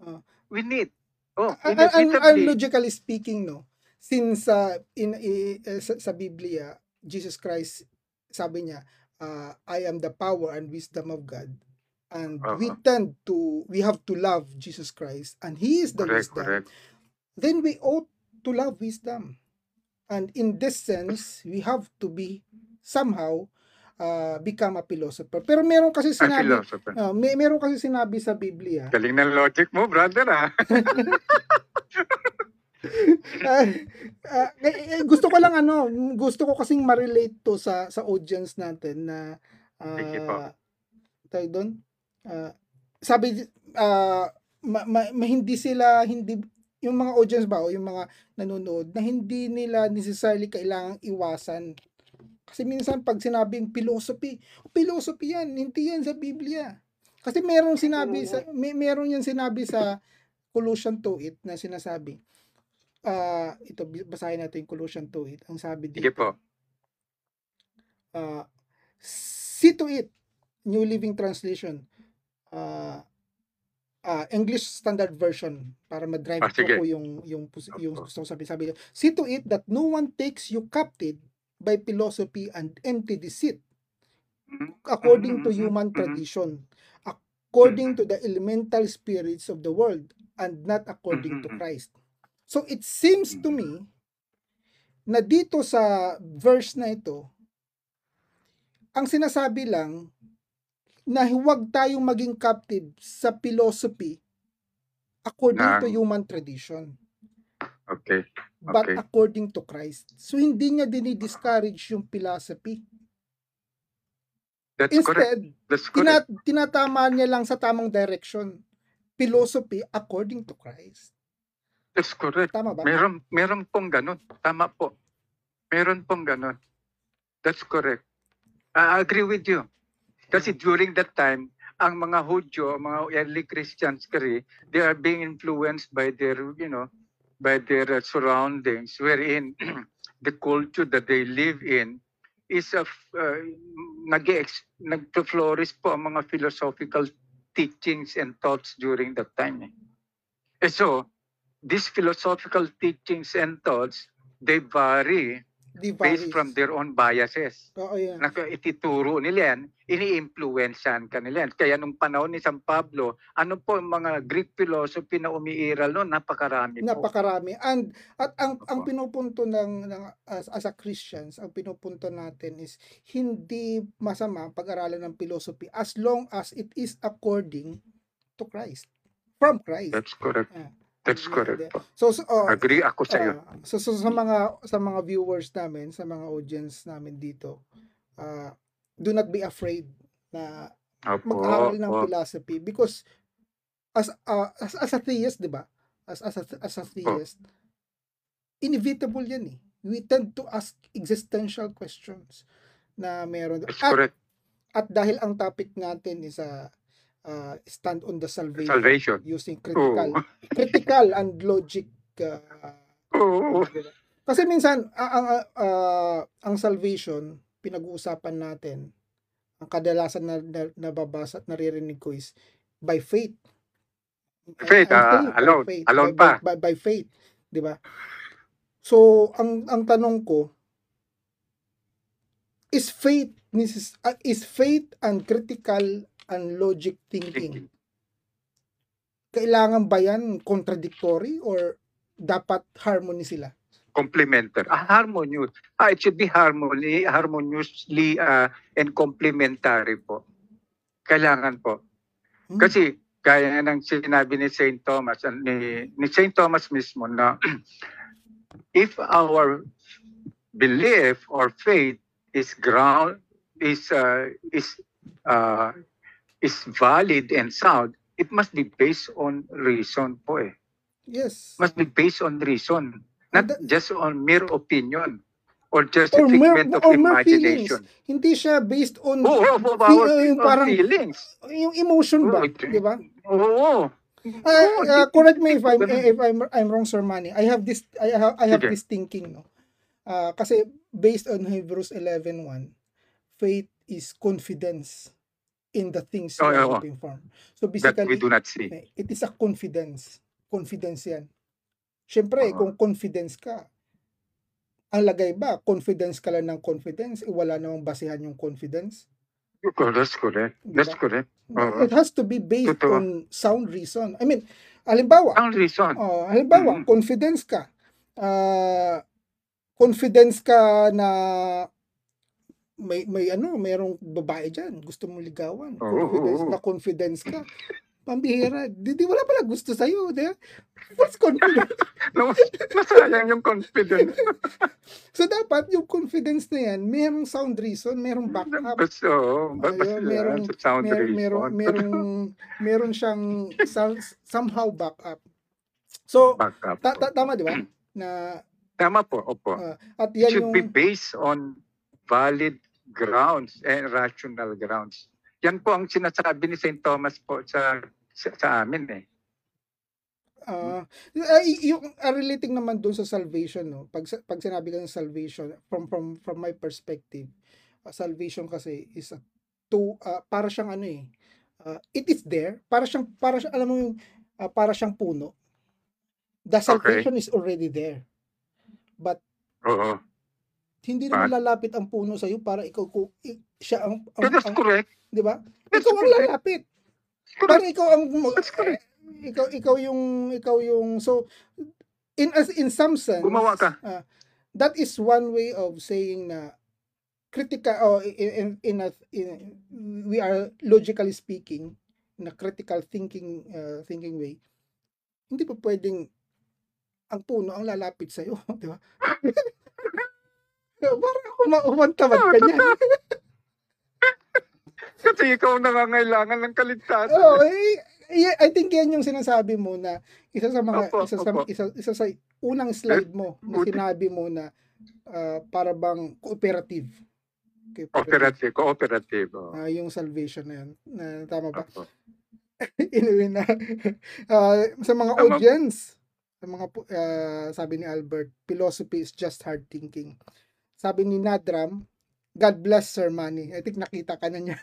Uh, we need. Oh, inevitably. And, and logically speaking, no, since uh, in, in uh, sa, sa Biblia, Jesus Christ, sabi niya, uh, I am the power and wisdom of God. And uh-huh. we tend to, we have to love Jesus Christ and He is the correct, wisdom. Correct. Then we ought to love wisdom. And in this sense, we have to be somehow uh, become a philosopher. Pero meron kasi sinabi, uh, may meron kasi sinabi sa Biblia. Galing ng logic mo, brother, ah. uh, Ah, eh, gusto ko lang ano, gusto ko kasing ma-relate to sa sa audience natin na ah tawag doon, ah, sabi ah, ma, ma- ma- hindi sila hindi yung mga audience ba o yung mga nanonood na hindi nila necessarily kailangang iwasan. Kasi minsan pag sinabing philosophy, philosophy yan, hindi yan sa Biblia. Kasi merong sinabi sa may meron yan sinabi sa Colossians 2:8 na sinasabi. Ah, ito basahin natin yung Colossians 2:8. Ang sabi Sige dito. po. Uh, see to it, New Living Translation. Uh, uh, English Standard Version para ma-drive Ah, sige. ko yung yung yung Opo. gusto kong sabi sabi see to it that no one takes you captive by philosophy and empty deceit Mhm. according to Mhm, human mhm. tradition according to the elemental spirits of the world and not according to. Christ so it seems to me na dito sa verse na ito ang sinasabi lang na huwag tayong maging captive sa philosophy according to human tradition Okay. but Okay. according to Christ. So hindi niya dinidiscourage yung philosophy. That's correct. Instead, That's correct. tina- tinatama niya lang sa tamang direction. Philosophy according to Christ. That's correct. Tama ba? Meron, meron pong ganun. Tama po. Meron pong ganun. That's correct. I agree with you. Kasi during that time, ang mga Hudyo, mga early Christians kari, they are being influenced by their, you know, by their uh, surroundings wherein the culture that they live in is of uh, nag nagflourish po ang mga philosophical teachings and thoughts during that time. Eh. Eh, so, these philosophical teachings and thoughts, they vary based from their own biases. Oo, yan. Naka, itituro nila yan, ini-influensyan ka nila yan. Kaya nung panahon ni San Pablo, ano po ang mga Greek philosophy na umiiral noon? Napakarami po. Napakarami. And at ang ang Opo. pinupunto ng, ng as, as a Christians, ang pinupunto natin is hindi masama pag-aralan ng philosophy as long as it is according to Christ. From Christ. That's correct. Ah. That's correct po. So, so oh, Agree ako sa iyo. Ah, so, so sa mga sa mga viewers namin, sa mga audience namin dito, ah, do not be afraid na Opo. mag-aral ng opo. philosophy because as ah, as, as a theist, 'di ba? As as a, as a theist, inevitable 'yan eh. We tend to ask existential questions na meron That's at, correct. at dahil ang topic natin is a stand on the salvation, Salvation. using critical Oo. critical and logic Oo. Diba? Kasi minsan ang ah, ah, ang salvation pinag-uusapan natin ang kadalasan na, na nababasa at naririnig ko is by faith. Faith, ah, faith, alone. faith, Alone by, pa. By, by, by faith, 'di ba? So ang ang tanong ko is faith ah, is faith and critical and logic thinking kailangan ba yan contradictory or dapat harmony sila? complementary. Ah, harmonious. Ah, it should be harmony, harmoniously uh, and complementary po. Kailangan po. Hmm. Kasi gaya ng sinabi ni St. Thomas, ah, ni, ni St. Thomas mismo na if our belief or faith is ground is uh, is uh, is valid and sound, it must be based on reason po eh. Yes. Must be based on reason, not that- just on mere opinion or just Or a mere- figment of or mere imagination. Hindi siya based on Oo, oh, oh, Fi- our, yung parang- feelings. yung emotion ba, ito- 'di ba? Oo. Oo, ah, di- correct me if I'm if I'm I'm wrong Sir Manny. I have this I have I have this thinking no. Ah, kasi based on Hebrews 11:1, faith is confidence in the things you Oo, are oo. hoping for. So That basically we do not see. eh, it is a confidence. Confidence 'yan. Siyempre, Oo. kung confidence ka, ang lagay ba, confidence ka lang ng confidence, eh, wala namang basihan yung confidence. Oh, That's correct. That's Diba? correct. Oo. It has to be based Totoo. on sound reason. I mean, halimbawa, Ang reason. oh, halimbawa, Mm. confidence ka. Ah, confidence ka na may may ano, merong babae diyan, gusto mong ligawan. Oo, Confidence na confidence ka. Pambihira. Di, di wala pala gusto sa iyo, di? What's confidence? No, masayang yung confidence. So dapat yung confidence na yan, merong sound reason, merong backup. Oh, Ayun, merong sound Mer, reason. merong merong meron siyang some- somehow backup. So Backup. ta- ta- tama di ba? Na Tama po, opo. ah, at yan should yung be based on valid grounds and rational grounds. Yan po ang sinasabi ni St. Thomas po sa sa, sa amin eh. y- yung ah, relating naman dun sa salvation no. Pag pag sinabi ka ng salvation from from from my perspective, ah, salvation kasi is a to ah, para siyang ano eh. ah, it is there, para siyang para siyang alam mo yung ah, para siyang puno. The salvation is already there. But Oo. Hindi naman lalapit ang puno sa iyo para ikaw siya ang, ang, That's ang- correct. 'di ba? Ikaw ang lalapit. Correct. Para ikaw ang That's correct. ikaw ikaw yung ikaw yung so in as in some sense Gumawa ka. ah, that is one way of saying na critical oh, in, in, in, a, in we are logically speaking in a critical thinking uh, thinking way hindi pa pwedeng ang puno ang lalapit sa iyo di ba para ako maumantamad ka niyan Kasi ikaw nangangailangan ng kaligtasan. Oo, eh, eh, I think yan yung sinasabi mo na isa sa mga Opo, isa sa opo. isa, isa sa unang slide mo na sinabi mo na ah, para bang cooperative. Cooperative, cooperative. oh. Ah, yung salvation na yun. Na, tama ba? Opo. anyway na ah, sa mga Tama. audience, sa mga ah, sabi ni Albert, philosophy is just hard thinking. Sabi ni Nadram, God bless Sir Manny. I think nakita ka na niya.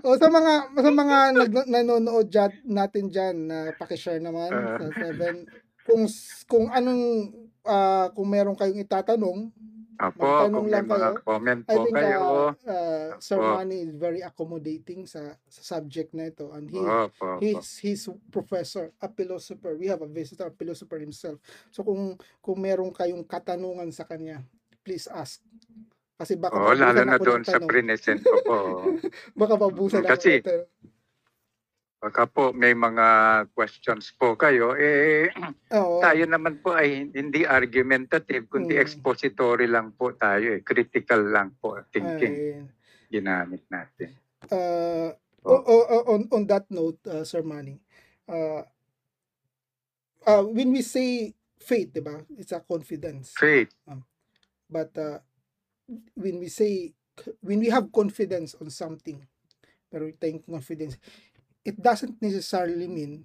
O sa mga sa mga nag, nanonood dyan, natin diyan na paki-share naman Ah. sa seven kung kung anong ah, kung meron kayong itatanong, Opo, Magtanong kung may lang mga kayo. comment I po think kayo. uh, uh, Sir Opo. Manny is very accommodating sa, sa subject na ito and he Opo, opo. he's he's professor, a philosopher. We have a visitor, a philosopher himself. So kung kung meron kayong katanungan sa kanya, please ask. Kasi baka Oo, lalo na ako ng doon sa tanong. present ko po. Baka mabusan ako. Kasi- ng tanong. Baka po may mga questions po kayo, eh Oo. tayo naman po ay hindi argumentative, kundi Mm. expository lang po tayo eh. Critical lang po thinking Ay, ginamit natin. uh, Oh. o- o- o- on on that note, uh, Sir Manny, uh, uh, when we say faith, 'di ba? It's a confidence. Faith. But uh, when we say when we have confidence on something, pero tayong confidence, it doesn't necessarily mean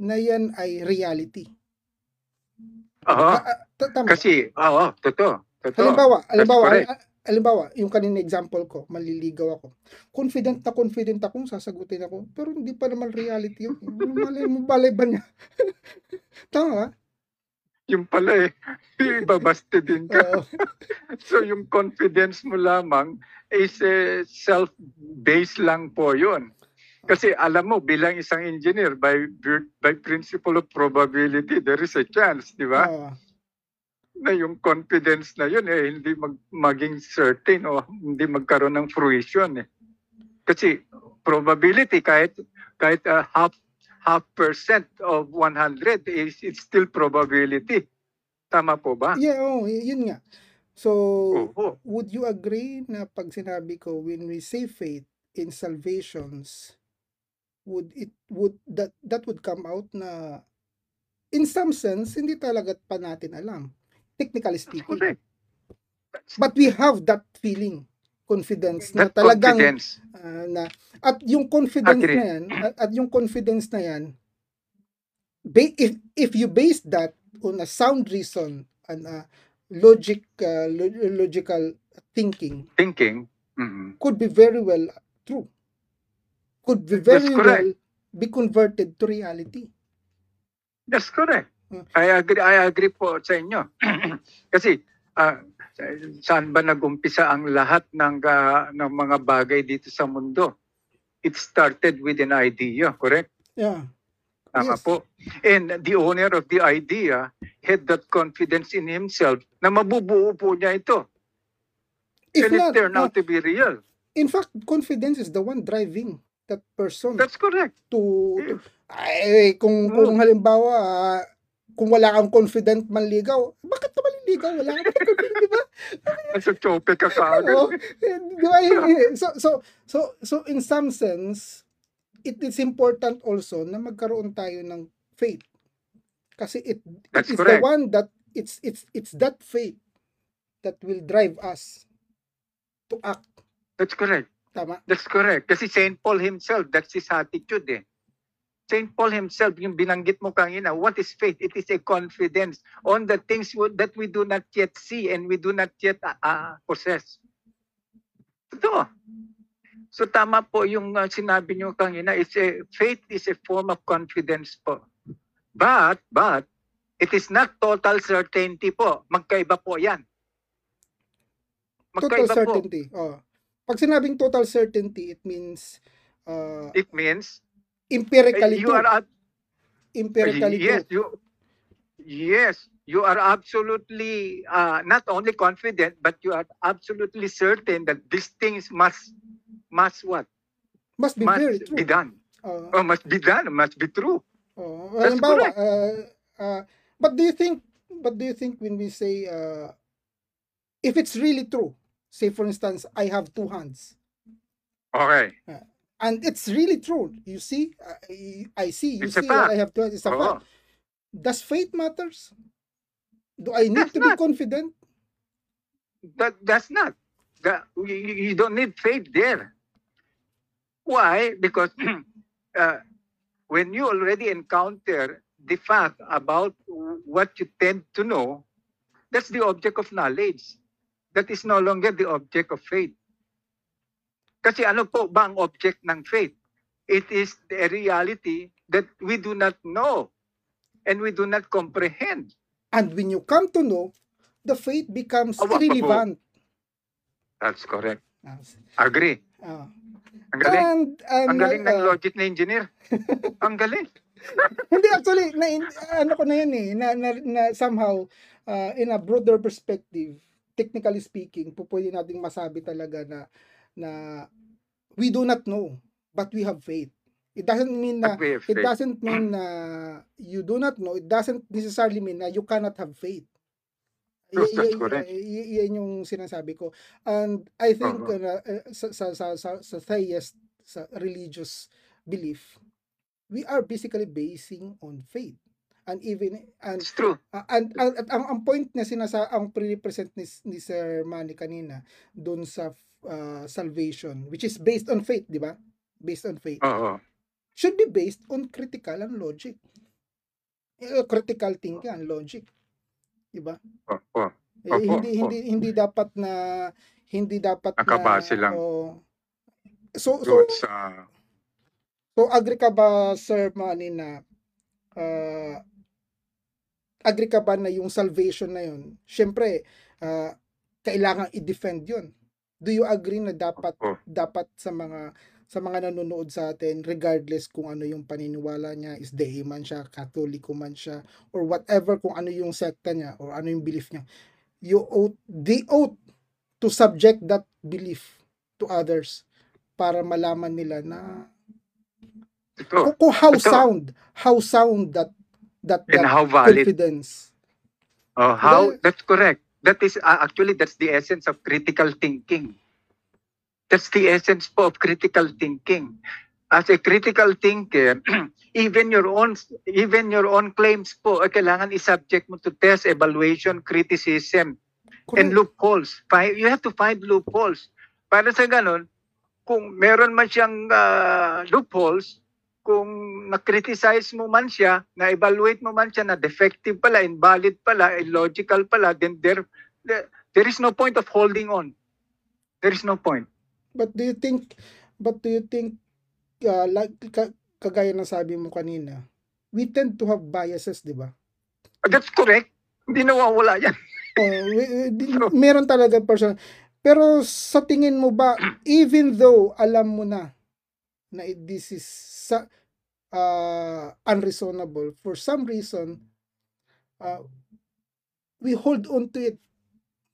na yan ay reality. Oo. Ah, ah, ta- tama. Kasi, oo, totoo. Totoo. halimbawa, halimbawa, ah, halimbawa, yung kanina example ko, maliligaw ako. Confident na confident akong sasagutin ako, pero hindi pa naman reality yun. Malay mo, balay ba niya? Tama ba? Yung pala eh, ibabaste din ka. So yung confidence mo lamang is eh, self-based lang po yun. Kasi alam mo, bilang isang engineer, by by principle of probability, there is a chance, di ba? Na yung confidence na yun, eh, hindi mag, maging certain o hindi magkaroon ng fruition. Eh. Kasi probability, kahit, kahit uh, half, half percent of 100 is it's still probability. Tama po ba? Yeah, oh, yun nga. So, Oo. would you agree na pag sinabi ko when we say faith in salvations would it would that that would come out na in some sense hindi talaga pa natin alam technically speaking but we have that feeling confidence na That talagang confidence. ah, na at yung confidence Agree. na yan at, at yung confidence na yan ba- if if you base that on a sound reason and a logic uh, lo- logical thinking thinking. mhm. could be very well true could very well be converted to reality That's correct. Mm. I agree I agree po sa inyo. Kasi ah, saan ba nagumpisa ang lahat ng ah, ng mga bagay dito sa mundo? It started with an idea, correct? yeah Tama Yes. po. And the owner of the idea had that confidence in himself na mabubuo po niya ito. if And it not turned uh, out to be real. in fact confidence is the one driving that person That's correct. to, to ay, kung Mm. kung halimbawa ah, kung wala kang confident manligaw, bakit ka maliligaw? Wala kang confident, di ba? Nasa chope ka kaagad. Oo. Di ba? So, so, so, so in some sense, it is important also na magkaroon tayo ng faith. Kasi it, it is the correct. one that it's it's it's that faith that will drive us to act. That's correct. Tama? That's correct. Kasi St. Paul himself, that's his attitude eh. St. Paul himself, yung binanggit mo kanina, what is faith? It is a confidence on the things that we do not yet see and we do not yet uh, possess. Ito. So tama po yung uh, sinabi nyo kanina, it's a, faith is a form of confidence po. But, but, it is not total certainty po. Magkaiba po yan. Total Magkaiba po. certainty. Oh. Pag sinabing total certainty, it means uh, It means empirically you true. are ab- Empirically yes, you yes, you are absolutely uh, not only confident, but you are absolutely certain that these things must must what Must be must very true. be done. Oh. Oh, must be done. Must be true. Oh, That's halimbawa, correct. uh, uh, but do you think, but do you think when we say, uh, if it's really true, say for instance, I have two hands, Okay. and it's really true, you see, I, I see, you It's see. I have two hands, it's a Oo. fact. Does faith matters? Do I need That's to be confident? That that's not. That you, you you don't need faith there. Why? Because uh, when you already encounter the fact about what you tend to know, that's the object of knowledge. That is no longer the object of faith. Kasi ano po ba ang object ng faith? It is a reality that we do not know and we do not comprehend. And when you come to know, the faith becomes po. irrelevant. That's correct. Agree. ah. Ang galing. and, and, Ang galing ng uh, logic na engineer. Ang galing. Hindi actually na ano ko na yan eh na, na, na somehow uh, in a broader perspective technically speaking po pwede nating masabi talaga na na we do not know but we have faith it doesn't mean na it faith. doesn't mean na you do not know it doesn't necessarily mean na you cannot have faith Yes, that's correct. yan yung sinasabi ko and I think Oo. uh, uh, sa, sa, sa, sa, sa theist sa religious belief we are basically basing on faith and even and It's true. uh, and, and- at ang, ang point na sinasa ang pre-represent ni, ni Sir Manny kanina doon sa uh, salvation which is based on faith di ba based on faith Oo. should be based on critical and logic Eh, critical thinking and logic di ba Oo. Eh, Opo, hindi hindi hindi dapat na hindi dapat Nakabase na lang. oh, so so sa... So, agree ka ba, Sir Manny, na uh, agree ka ba na yung salvation na yun, syempre, uh, kailangan i-defend yun. Do you agree na dapat Oo. dapat sa mga sa mga nanonood sa atin regardless kung ano yung paniniwala niya is dehi man siya katoliko man siya or whatever kung ano yung sekta niya or ano yung belief niya you ought they ought to subject that belief to others para malaman nila na Ito. kung, kung how Ito. sound how sound that that, And that how valid. confidence Oh, how? Well- That's correct. That is, uh, actually, that's the essence of critical thinking. That's the essence po of critical thinking. As a critical thinker, even your own even your own claims po ay kailangan i-subject mo to test, evaluation, criticism, and Correct. loopholes. Fi- You have to find loopholes. Para sa ganun, kung meron man siyang ah, loopholes, kung na-criticize mo man siya, na-evaluate mo man siya na defective pala, invalid pala, illogical pala, then there, there, there is no point of holding on. There is no point. But do you think, but do you think, uh, like, ka, kagaya ng sabi mo kanina, we tend to have biases, di ba? That's correct. Hindi nawawala yan. Oh, we- di- meron talaga person. Pero sa tingin mo ba, even though alam mo na na it- this is sa, uh, unreasonable, for some reason, uh, we hold on to it.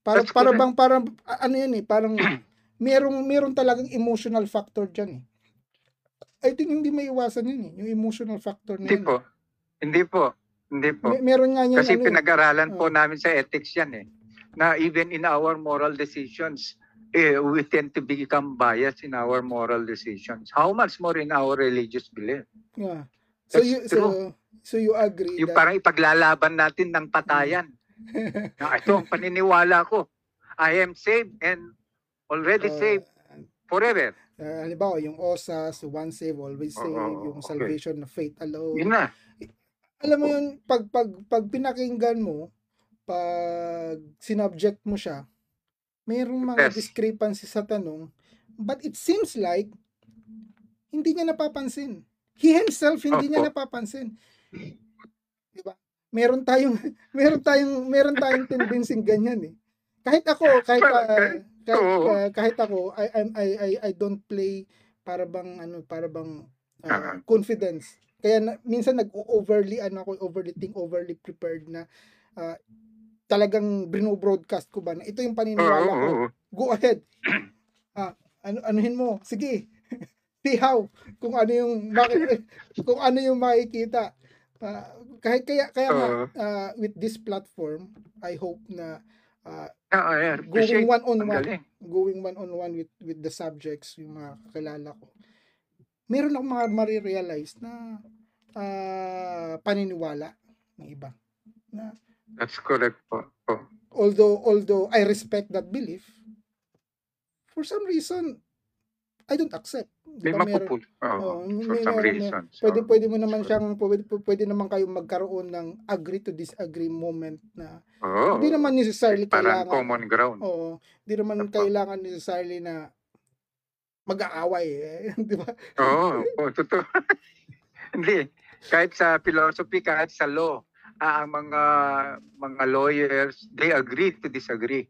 Para, That's para correct. bang, parang, ano yan eh, parang merong, merong talagang emotional factor dyan eh. I think hindi maiwasan yun eh. Yung emotional factor na Hindi yun. po. Hindi po. Hindi po. May- meron nga yan. Kasi ano, eh. pinag-aralan po Oh. namin sa ethics yan eh. Na even in our moral decisions, eh, we tend to become biased in our moral decisions. How much more in our religious belief? Yeah. So That's you so so you agree Yung that parang ipaglalaban natin ng patayan. na ito ang paniniwala ko. I am saved and already uh, saved forever. uh, halimbawa yung OSAS, one save always save, Oo, yung okay. salvation na faith alone. Yun na. Alam mo yun, pag pag pag pinakinggan mo, pag sinubject mo siya, mayroong mga Yes. discrepancy sa tanong, but it seems like hindi niya napapansin. He himself hindi niya Opo. napapansin. 'Di ba? Meron tayong meron tayong meron tayong tendency ganyan eh. Kahit ako, kahit ah, kahit- ah, kahit ako, I, I I I don't play para bang ano, para bang Ah. confidence. Kaya na, minsan nag-overly ano ako, overly think, overly prepared na ah, talagang bino-broadcast ko ba na ito yung paniniwala ko. Go ahead. Ah, ano anuhin mo. Sige. See how kung ano yung maki- kung ano yung makikita. Ah, kahit kaya kaya nga ah, with this platform, I hope na ah, Ah, I going one on one going one on one with with the subjects yung mga kakilala ko meron akong mga marirealize na ah, paniniwala ng iba na That's correct po. po. although although I respect that belief for some reason I don't accept May Diba, meron- mapupul. Oo, Oo, for may- some meron- reasons. pwede Oo. pwede mo naman siyang pwede, pwede naman kayo magkaroon ng agree to disagree moment na Oo. hindi naman necessarily Parang kailangan common ground. Oo. Hindi naman Opo. kailangan necessarily na mag-aaway eh. Di ba? Oo, oh, totoo. Hindi. Kahit sa philosophy, kahit sa law, ang mga mga lawyers, they agree to disagree.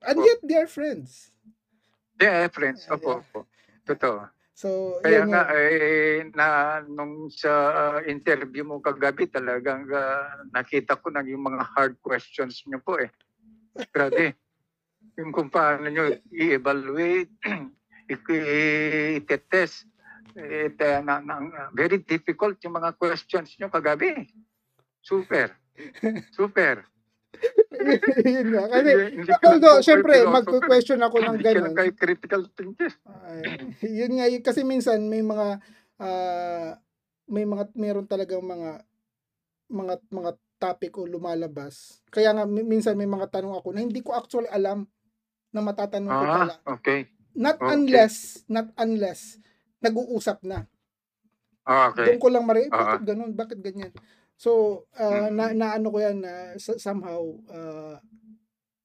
And Opo. yet they are friends. Yeah, friends. Opo, Yeah. opo. Totoo. So, Kaya nga, nga. eh, na, nung sa uh, interview mo kagabi, talagang uh, nakita ko na yung mga hard questions nyo po eh. Grabe. yung kung paano nyo i-evaluate, i-test. It, uh, na, na- very difficult yung mga questions nyo kagabi. Super. Super. yun nga. Kasi, Hindi although, syempre, magko-question ako ng ganun. kayo critical thinker. Ay, yun nga, yun- kasi minsan may mga, ah, may mga, meron talagang mga, mga, mga topic o lumalabas. Kaya nga, mi- minsan may mga tanong ako na hindi ko actually alam na matatanong ko pala. Ah, okay. Not okay. unless, not unless, nag-uusap na. Ah, okay. Doon ko lang mari, Ah. bakit ganun? Bakit ganyan? So, uh, na, na ano ko yan, na sa- somehow, uh,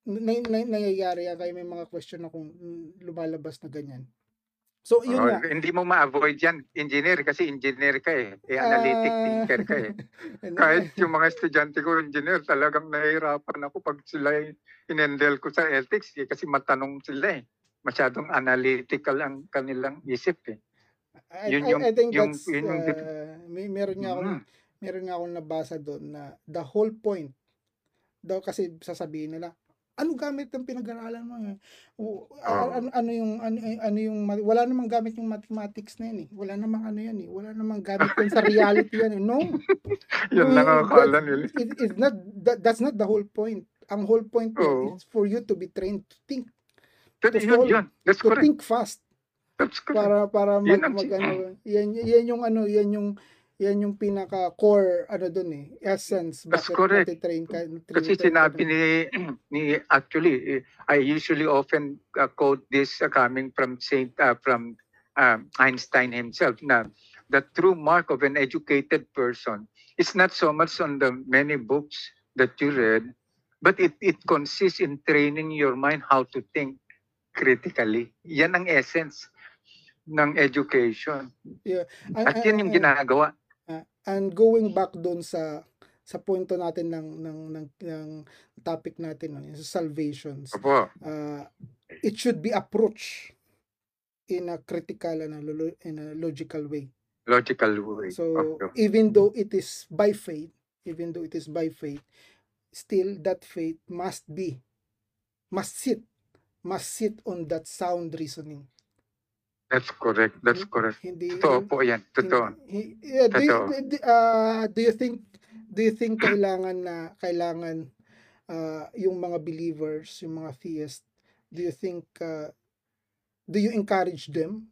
na, na, nangyayari yan, kaya may mga question akong mm, lumalabas na ganyan. So, yun Oh, nga. hindi mo ma-avoid yan, engineer, kasi engineer ka eh. eh analytic Ah. thinker ka eh. Kahit yung mga estudyante ko, engineer, talagang nahihirapan ako pag sila inendel ko sa ethics eh, kasi matanong sila eh. Masyadong analytical ang kanilang isip eh. I, yun I- yung- I think yung- that's, yun yung uh, may, meron nga akong, Mm. Meron nga akong nabasa doon na the whole point, daw kasi sasabihin nila, ano gamit ng pinag-aralan mo? eh? O, ano, ano yung ano, ano yung wala namang gamit yung mathematics na yan eh. Wala namang ano yan eh. Wala namang gamit yan sa reality yan eh. No. Yan lang ang akala nila. It, it's not that, that's not the whole point. Ang whole point nun is for you to be trained to think, But to yun, solve, yun. That's to correct. think fast That's correct. para para mag, Yun ang mag si- ano, yan yan yung ano, yan yung yan yung pinaka core ano doon eh, essence That's bakit correct. natitrain ka. Kasi train sinabi ni, ni actually, I usually often uh, quote this uh, coming from Saint uh, from um, Einstein himself na the true mark of an educated person is not so much on the many books that you read, but it it consists in training your mind how to think critically. Yan ang essence ng education. And- At yan yung and- ginagawa. and going back doon sa sa punto natin ng ng ng, ng topic natin no, yung sa salvations. Opo. uh, it should be approached in a critical and a, lo- in a logical way. Logical way. So Opo. even though it is by faith, even though it is by faith, still that faith must be, must sit, must sit on that sound reasoning. That's correct. That's correct. Hindi Totoo po yan. Totoo. Hi- yeah, do, you, Totoo. uh, do you think do you think kailangan na kailangan uh, yung mga believers, yung mga theists, do you think uh, do you encourage them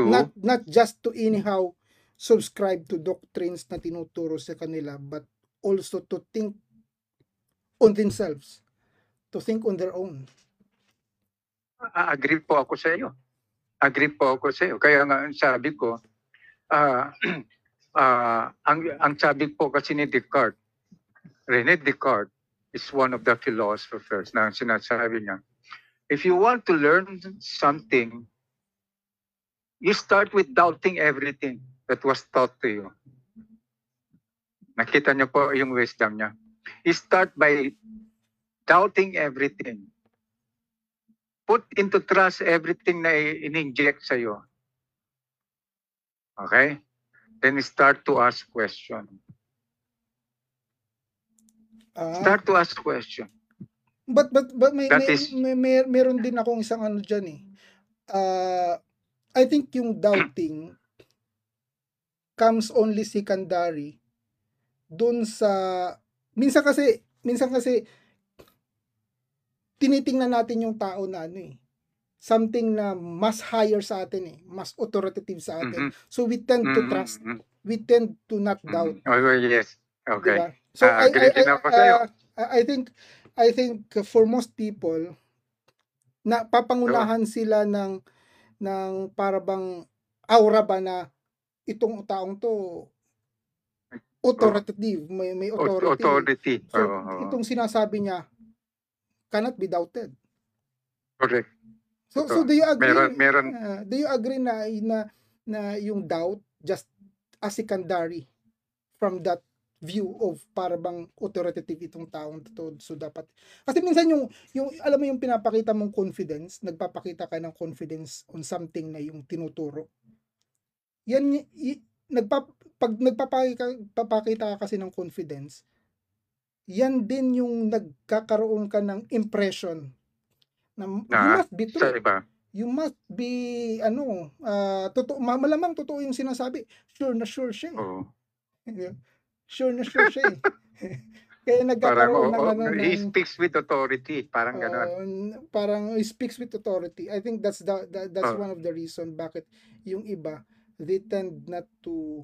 To, not not just to anyhow subscribe to doctrines na tinuturo sa kanila but also to think on themselves to think on their own Ah, agree po ako sa iyo. Agree po ako sa iyo. Kaya nga ang sabi ko, ah ah, ang ang sabi po kasi ni Descartes, René Descartes is one of the philosophers na sinasabi niya, if you want to learn something, you start with doubting everything that was taught to you. Nakita niyo po yung wisdom niya. You start by doubting everything put into trust everything na in-inject sa'yo. Okay? Then start to ask question. Ah, Start to ask question. But but but may That may, is- may, may- meron din akong isang ano diyan eh. Uh, I think yung doubting comes only secondary dun sa minsan kasi minsan kasi tinitingnan natin yung tao na ano eh something na mas higher sa atin eh mas authoritative sa atin Mhm. so we tend to Mhm, trust mhm, we tend to not mhm. doubt Oh, oh, yes. Okay. Diba? So Ah, I, I, I, uh, I think I think for most people na papangunahan sila ng ng para bang aura ba na itong taong to authoritative, may may Au- authority. Authority. So Oo, oo. itong sinasabi niya cannot be doubted. Correct. So Totoo. so do you agree? Meron, meron. uh, do you agree na na na yung doubt just a secondary from that view of para bang authoritative itong taong to so dapat kasi minsan yung yung alam mo yung pinapakita mong confidence nagpapakita ka ng confidence on something na yung tinuturo yan y- y- nagpa, pag nagpapakita papakita ka kasi ng confidence yan din yung nagkakaroon ka ng impression na you Na must be true iba. you must be ano ah totoo ma- malamang totoo yung sinasabi sure na sure siya eh. Oo. sure na sure siya eh. kaya Parang, nagkakaroon ng oo, ano he ng, speaks with authority. Parang uh, n- parang he speaks with authority I think that's the, that, that's Oh. one of the reason bakit yung iba they tend not to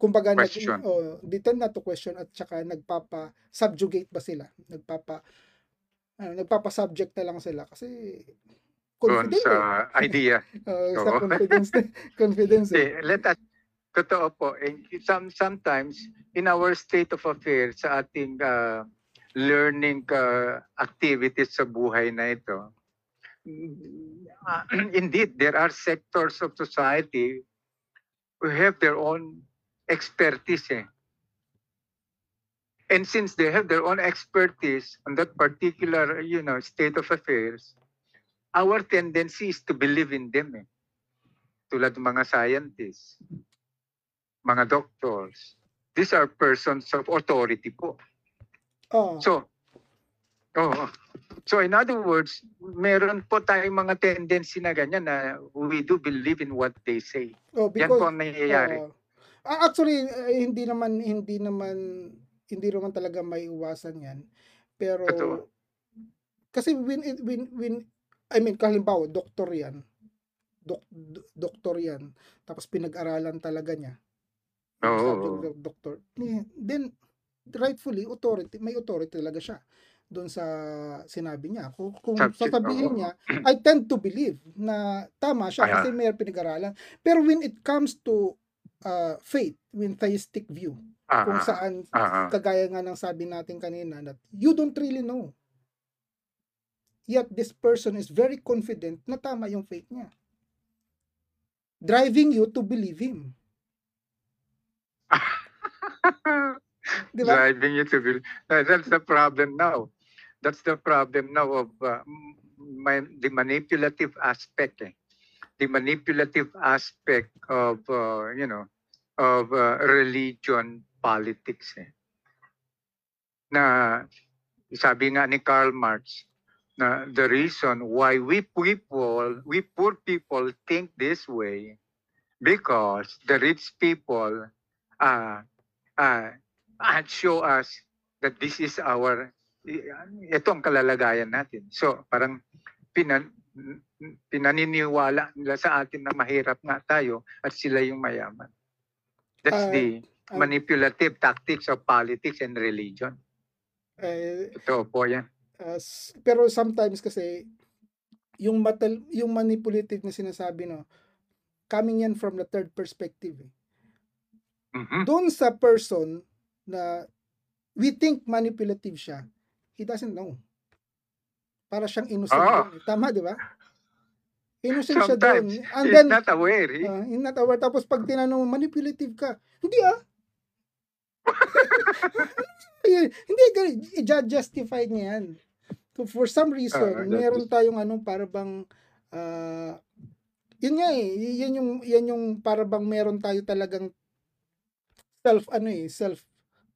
kumbaga nag, Question. oh, they tend not to question at saka nagpapa subjugate ba sila nagpapa ano, nagpapa-subject na lang sila kasi Doon confident eh. sa idea. Uh, sa Oo. confidence confidence eh. Eh, let us, totoo po, eh, some, sometimes in our state of affairs sa ating uh, learning uh, activities sa buhay na ito, uh, indeed, there are sectors of society who have their own expertise. Eh. And since they have their own expertise on that particular, you know, state of affairs, our tendency is to believe in them. Eh tulad mga scientists, mga doctors. These are persons of authority po. Oh, So, oh, so in other words, meron po tayong mga tendency na ganyan na we do believe in what they say. oh, Yan because po ang nangyayari. oh, ah, actually eh, hindi naman hindi naman hindi naman talaga may iwasan 'yan. Pero Totoo. kasi when it- when when I mean halimbawa doktor 'yan. Dok, do- doktor 'yan. Tapos pinag-aralan talaga niya. Oo. doctor. eh, Then rightfully authority may authority talaga siya doon sa sinabi niya. Kung, kung Subject, sasabihin oo. niya, I tend to believe na tama siya Kaya- kasi may pinag-aralan. Pero when it comes to uh, faith, theistic view, Ah, kung ah, saan ah. kagaya nga ng sabi natin kanina that you don't really know. Yet this person is very confident na tama yung faith niya. Driving you to believe him. Di ba? Driving you to believe. That's the problem now. That's the problem now of uh, my, the manipulative aspect. Eh. The manipulative aspect of, uh, you know, of uh, religion politics. Eh. Na sabi nga ni Karl Marx, na the reason why we people, we poor people think this way because the rich people uh, uh, show us that this is our, ito ang kalalagayan natin. So parang pinan, pinaniniwala nila sa atin na mahirap nga tayo at sila yung mayaman. That's Ah, the ah. manipulative tactics of politics and religion. Eh, Ito po yan. uh, pero sometimes kasi yung matal yung manipulative na sinasabi no coming yan from the third perspective eh. Mhm. doon sa person na we think manipulative siya he doesn't know para siyang innocent Oo. doon eh. tama di ba innocent siya doon Sometimes and then not aware. He, uh, not aware tapos pag tinanong manipulative ka hindi ah hindi ganun. i-justify niya yan So, for some reason Ah, that meron tayong ano para bang ah, yun nga eh yan yung yan yung para bang meron tayo talagang self ano eh self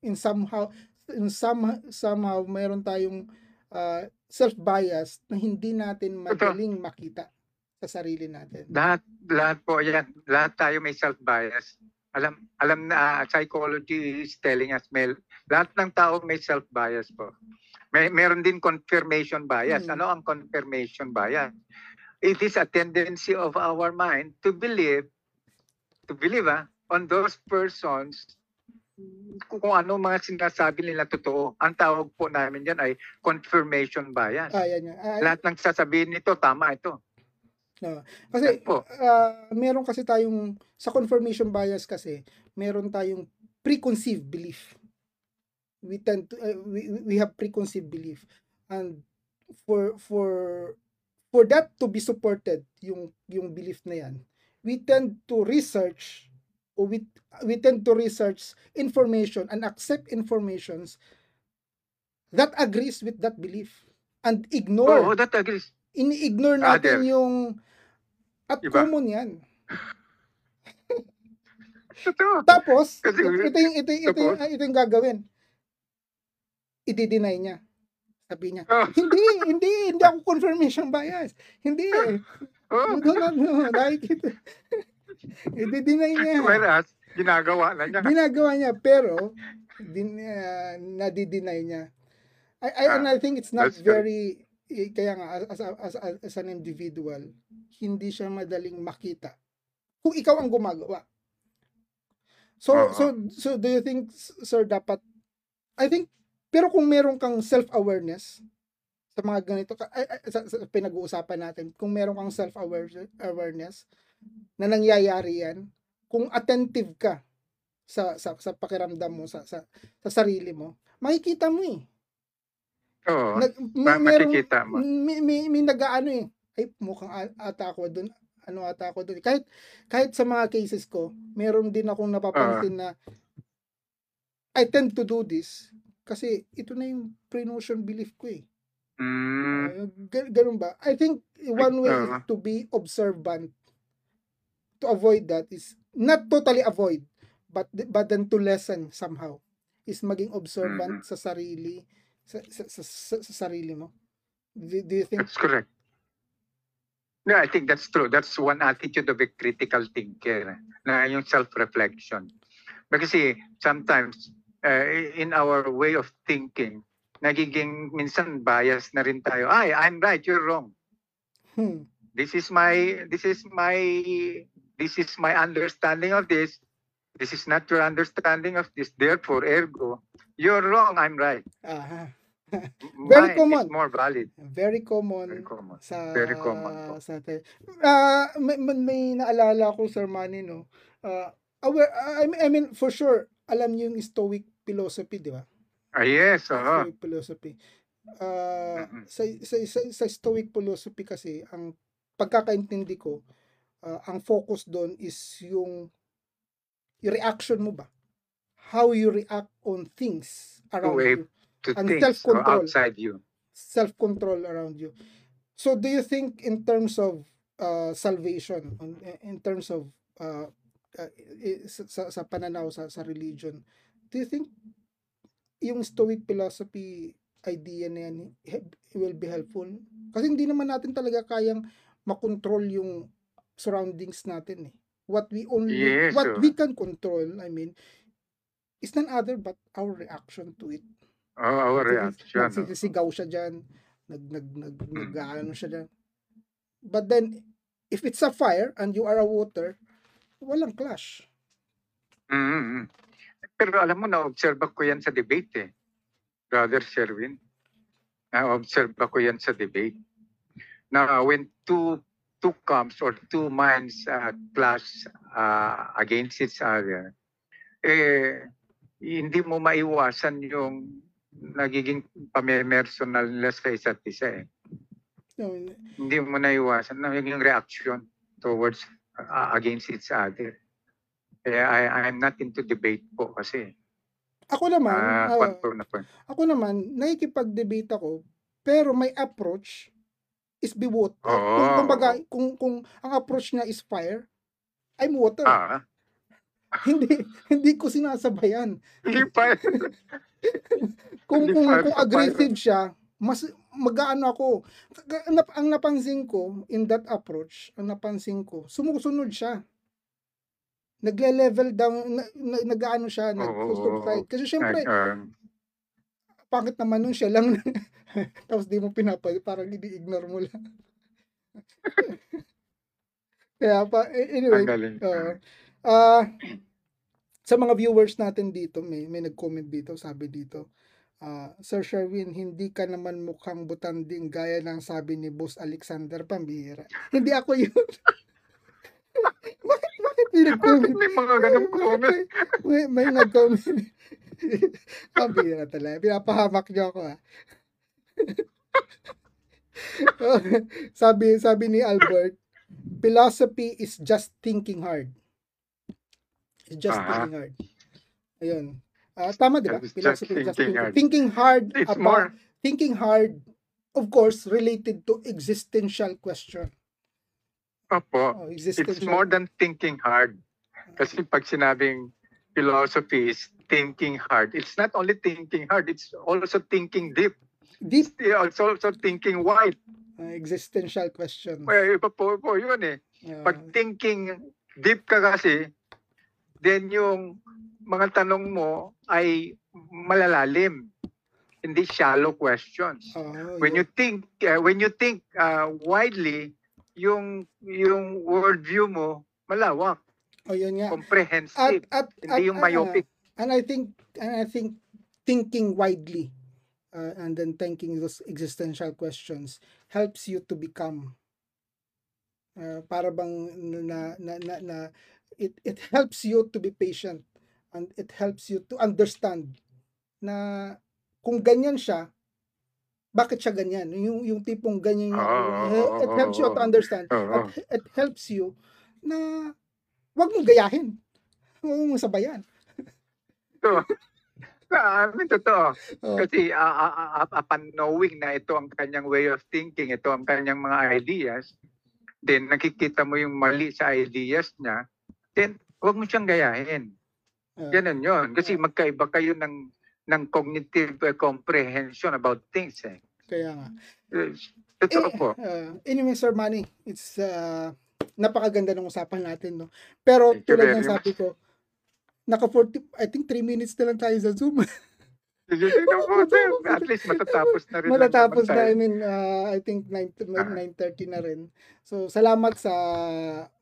in somehow in some somehow meron tayong ah, self bias na hindi natin madaling makita sa sarili natin. lahat, lahat po yan. Lahat tayo may self-bias. Alam, alam na ah, psychology is telling us, may, lahat ng tao may self-bias po. May, meron din confirmation bias. Mm. Ano ang confirmation bias? It is a tendency of our mind to believe, to believe ah, on those persons kung, ano mga sinasabi nila totoo. Ang tawag po namin yan ay confirmation bias. Ah, yan yan. Ah, Lahat ng sasabihin nito, tama ito. kasi Yan po. ah, meron kasi tayong sa confirmation bias kasi meron tayong preconceived belief we tend to uh, we, we have preconceived belief and for for for that to be supported yung yung belief na yan we tend to research we we tend to research information and accept informations that agrees with that belief and ignore Oo, that agrees. ini-ignore natin Other. yung at Iba. common yan. Tapos, ito, ito, yung, ito, ito, yung, ito yung gagawin. I-deny niya. Sabi niya, Oh, hindi, hindi, hindi ako confirmation bias. Hindi. oh. You do not know. Nakikita. I-deny niya. Whereas, ginagawa na niya. Ginagawa niya, pero, din, uh, nadi-deny niya. I, I, and I think it's not That's very, eh, kaya nga, as, as, as, as an individual, hindi siya madaling makita. Kung ikaw ang gumagawa. So, Oo. so, so do you think, sir, dapat, I think, pero kung meron kang self-awareness, sa mga ganito, ka- ay, ay, sa, sa pinag-uusapan natin, kung meron kang self-awareness, na nangyayari yan, kung attentive ka sa sa sa pakiramdam mo sa sa, sa sarili mo, makikita mo eh. Oo. Nag, ma- merong- makikita mo. May, may, may nag-ano eh. Ay, mukhang ata ako doon. Ano ata ako doon. Kahit, kahit sa mga cases ko, meron din akong napapansin na I tend to do this kasi ito na yung pre-notion belief ko eh. Mm, Uh, ga- ganun ba? I think one way is Oo. to be observant to avoid that is not totally avoid but but then to lessen somehow is maging observant Mhm. sa sarili sa, sa, sa, sa, sa sarili mo. Do, do you think that's correct. Yeah, I think that's true. That's one attitude of a critical thinker na yung self-reflection. Kasi sometimes uh, in our way of thinking, nagiging minsan bias na rin tayo. Ay, I'm right, you're wrong. hmm, this is my this is my this is my understanding of this this is not your understanding of this therefore ergo you're wrong i'm right. M- Very mine common. is more valid very common very common sa Very common po. sa. Ah, may, may, may naalala ko Sir Manny no. Ah, aware I mean, I mean for sure alam niyo yung stoic philosophy, di ba? ah yes oo Stoic philosophy. Ah, Mhm. sa, sa, sa, sa stoic philosophy kasi ang pagkakaintindi ko ah, ang focus doon is yung reaction mo ba? How you react on things around way you. to and self-control. outside you self-control around you. So do you think in terms of uh, salvation, on- in terms of uh, uh, sa, sa- pananaw sa, sa religion, do you think yung Stoic philosophy idea na yan will be helpful. Kasi hindi naman natin talaga kayang makontrol yung surroundings natin eh. What we only, Yes, what oh. we can control, I mean, is none other but our reaction to it. Oh, our reaction. Nagsisigaw siya dyan. Nag, nag, nag, Hmm. nag, ano siya dyan. But then, if it's a fire and you are a water, walang clash. mm Pero alam mo, na-observe ko yan sa debate eh. Brother Sherwin. Na-observe ko yan sa debate. Na when two two camps or two minds uh, clash uh, against each other, eh, hindi mo maiwasan yung nagiging pamemersonal nila sa isa't isa eh. No, Hindi mo naiwasan nagiging reaction towards uh, against each other. Kaya I, I'm not into debate po kasi. ako naman, ah, kwan na ako naman, nakikipag-debate ako, pero my approach is be water. Oo. Kung, kumbaga, kung, kung ang approach niya is fire, I'm water. Ah, hindi hindi ko sinasabayan. hindi pa. Kung kung, kung aggressive siya, mas mag-aano ako. Ang, nap- ang napansin ko in that approach, ang napansin ko, sumusunod siya. Nagle-level down, na, na, nag-ano siya, nag Oo. Kasi syempre, Ah, pangit naman nun siya lang. Tapos di mo pinapal, parang ini-ignore mo lang. Kaya pa, anyway. Oo. Ah, sa mga viewers natin dito, may may nag-comment dito, sabi dito, ah, Sir Sherwin, hindi ka naman mukhang butanding gaya ng sabi ni Boss Alexander Pambihira. Hindi ako yun. Bakit, may mga ganong comment? may, may nag-comment. Pambihira talaga. Pinapahamak niyo ako ha. sabi sabi ni Albert, philosophy is just thinking hard. It's just Aha. thinking hard. Ayun. Ah, tama 'di ba? Just Philosophy is just thinking thinking, hard. thinking hard It's about more, thinking hard of course related to existential question. Opo, Oh, it's existential. more than thinking hard. Kasi pag sinabing philosophy is thinking hard, it's not only thinking hard, it's also thinking deep. deep It's also thinking wide. uh, existential question. Well, iba po, po yun eh. Ah, Pag thinking deep ka kasi, then yung mga tanong mo ay malalalim. Hindi shallow questions. oh, When you think uh, when you think uh, widely, yung yung worldview mo malawak, oh, yun nga. At comprehensive, at, at hindi yung ah, myopic. and I think and I think thinking widely uh, and then thinking those existential questions helps you to become uh, para bang na, na, na, na it, it helps you to be patient and it helps you to understand na kung ganyan siya bakit siya ganyan yung yung tipong ganyan yung, Oo, it helps you to understand Oo. at it helps you na wag mong gayahin huwag mong sabayan Ito. Ah, I mean, totoo. Oh. Kasi uh, uh, uh, upon knowing na ito ang kanyang way of thinking, ito ang kanyang mga ideas, then nakikita mo yung mali sa ideas niya, then huwag mo siyang gayahin. Uh, Ganun yun. Kasi magkaiba kayo ng ng cognitive uh, comprehension about things. Eh. kaya nga Eh, Totoo Eh, po. uh, anyway Sir Manny it's uh, napakaganda ng usapan natin no pero Thank tulad ng sabi ko naka 40 I think 3 minutes na lang tayo sa Zoom. At least matatapos na rin. matatapos na. I mean uh, I think 9 Ah. 9:30 na rin so salamat sa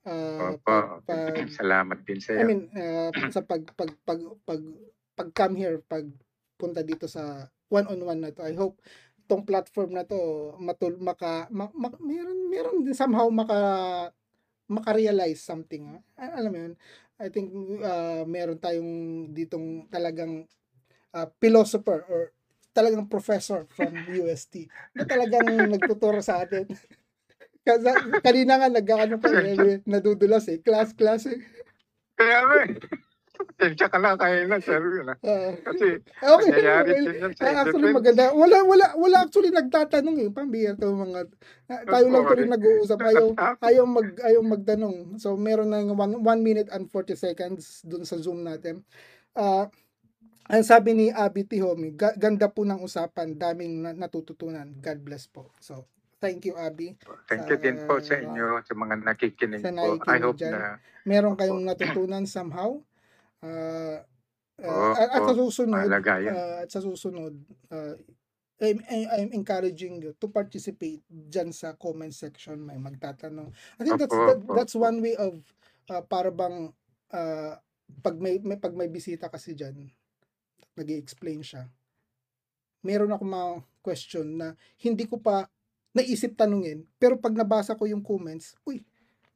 uh, Opo. pag, pag- Salamat din sa I iyo. mean, uh, sa pag pag pag pag pag come here, pag punta dito sa one-on-one na to. I hope tong platform na to matul maka ma, ma- meron meron din somehow maka maka-realize something. ah. Alam mo yun? I think uh, meron tayong ditong talagang uh, philosopher or talagang professor from UST na talagang nagtuturo sa atin. Kasi kanina nga nagkakano pa eh, nadudulas eh. Class, class eh. Kaya nga eh. Pasensya ka na sir. Yun, ah. Ah. Kasi Okay. nangyayari din yan sa ah, actually defense. maganda. Wala wala wala actually nagtatanong eh. Pambihira to mga ah, tayo lang tuloy nag-uusap. Ayaw ayaw mag ayaw magtanong. So meron na one, one minute and 40 seconds dun sa Zoom natin. Ah Ang sabi ni Abby Tihomi, ga- ganda po ng usapan, daming na- natututunan. God bless po. So, thank you Abby. Thank you din po sa inyo, sa mga nakikinig sa po. I hope dyan. na Meron kayong natutunan somehow. Uh, uh, Oo, at, at sa oo. susunod, uh, at sa susunod, uh, I'm, I'm encouraging you to participate dyan sa comment section. May magtatanong. I think that's that, that's one way of uh, para bang uh, pag may, may pag may bisita kasi dyan, nag explain siya. Meron ako mga question na hindi ko pa naisip tanungin, pero pag nabasa ko yung comments, uy,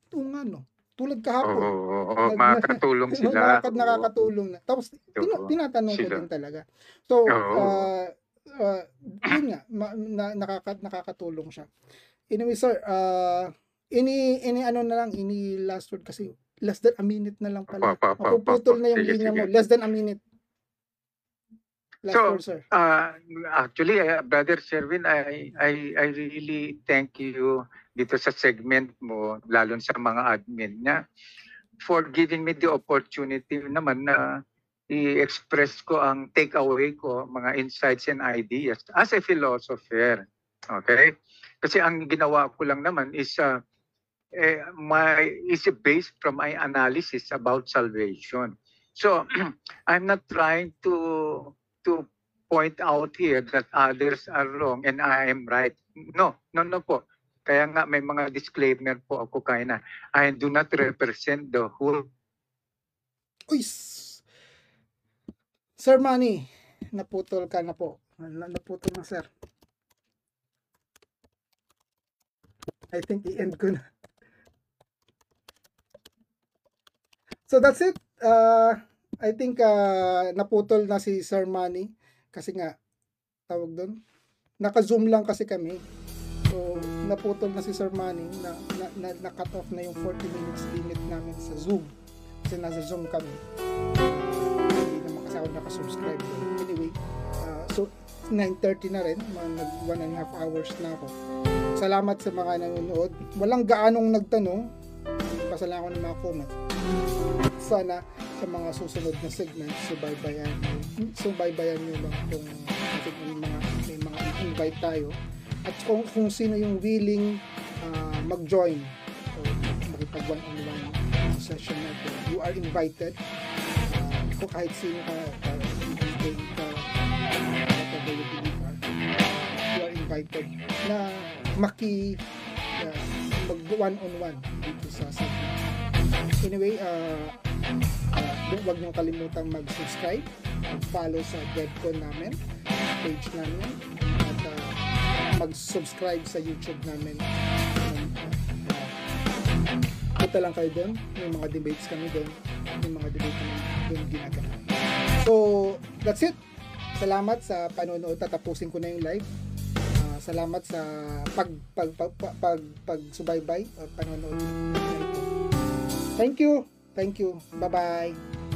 ito nga no. Tulad kahapon. oo, oo, Nag- makakatulong sila. Nakaka- nakakatulong na. Tapos, Oo. tinatanong ko Sila. din talaga. So, Oo. uh, uh, yun nga, ma- na, nakaka, nakakatulong siya. Anyway, sir, uh, ini, ini ano na lang, ini last word kasi less than a minute na lang pala. Opo, opo, opo, Mapuputol opo. na yung linya mo. Less than a minute. So, sir. Ah, actually, uh, Brother Sherwin, I, I, I really thank you dito sa segment mo, lalo sa mga admin niya, for giving me the opportunity naman na i-express ko ang takeaway ko, mga insights and ideas as a philosopher. Okay? Kasi ang ginawa ko lang naman is uh, eh, my is based from my analysis about salvation. So I'm not trying to to point out here that others are wrong and I am right. No, no, no po. Kaya nga may mga disclaimer po ako kaya na I do not represent the whole Uy! Sir Manny, naputol ka na po. Na- Naputol na, sir. I think i-end ko na. So that's it. Uh, I think uh, naputol na si Sir Manny kasi nga tawag doon. Naka-zoom lang kasi kami. So naputol na si Sir Manny na, na, na, na-cut off na yung 40 minutes limit namin sa Zoom. Kasi nasa Zoom kami. Hindi naman kasi ako nakasubscribe. Anyway, uh, so 9.30 na rin. Mga nag one and a half hours na ako. Salamat sa mga nanonood. Walang gaanong nagtanong. Basa lang ako ng mga comment. Sana sa mga susunod na segments, subaybayan subaybayan nyo lang kung may mga, may mga invite tayo. At kung, kung sino yung willing uh, mag-join o makipag one-on-one session na ito, you are invited. Uh, kung kahit sino ka uh, DJ you are, you are invited na maki uh, mag one-on-one dito sa segment. Anyway uh, uh, huwag niyong kalimutang mag-subscribe mag-follow sa Devcon namin page namin at uh, mag-subscribe sa YouTube namin. Um, punta lang kayo doon may mga debates kami doon may mga debate kami doon ginagawa so that's it. Salamat sa panonood. Tatapusin ko na yung live. Ah, salamat sa pag pag pag pag, pag, pag subaybay at panonood. Thank you. Thank you. Bye-bye.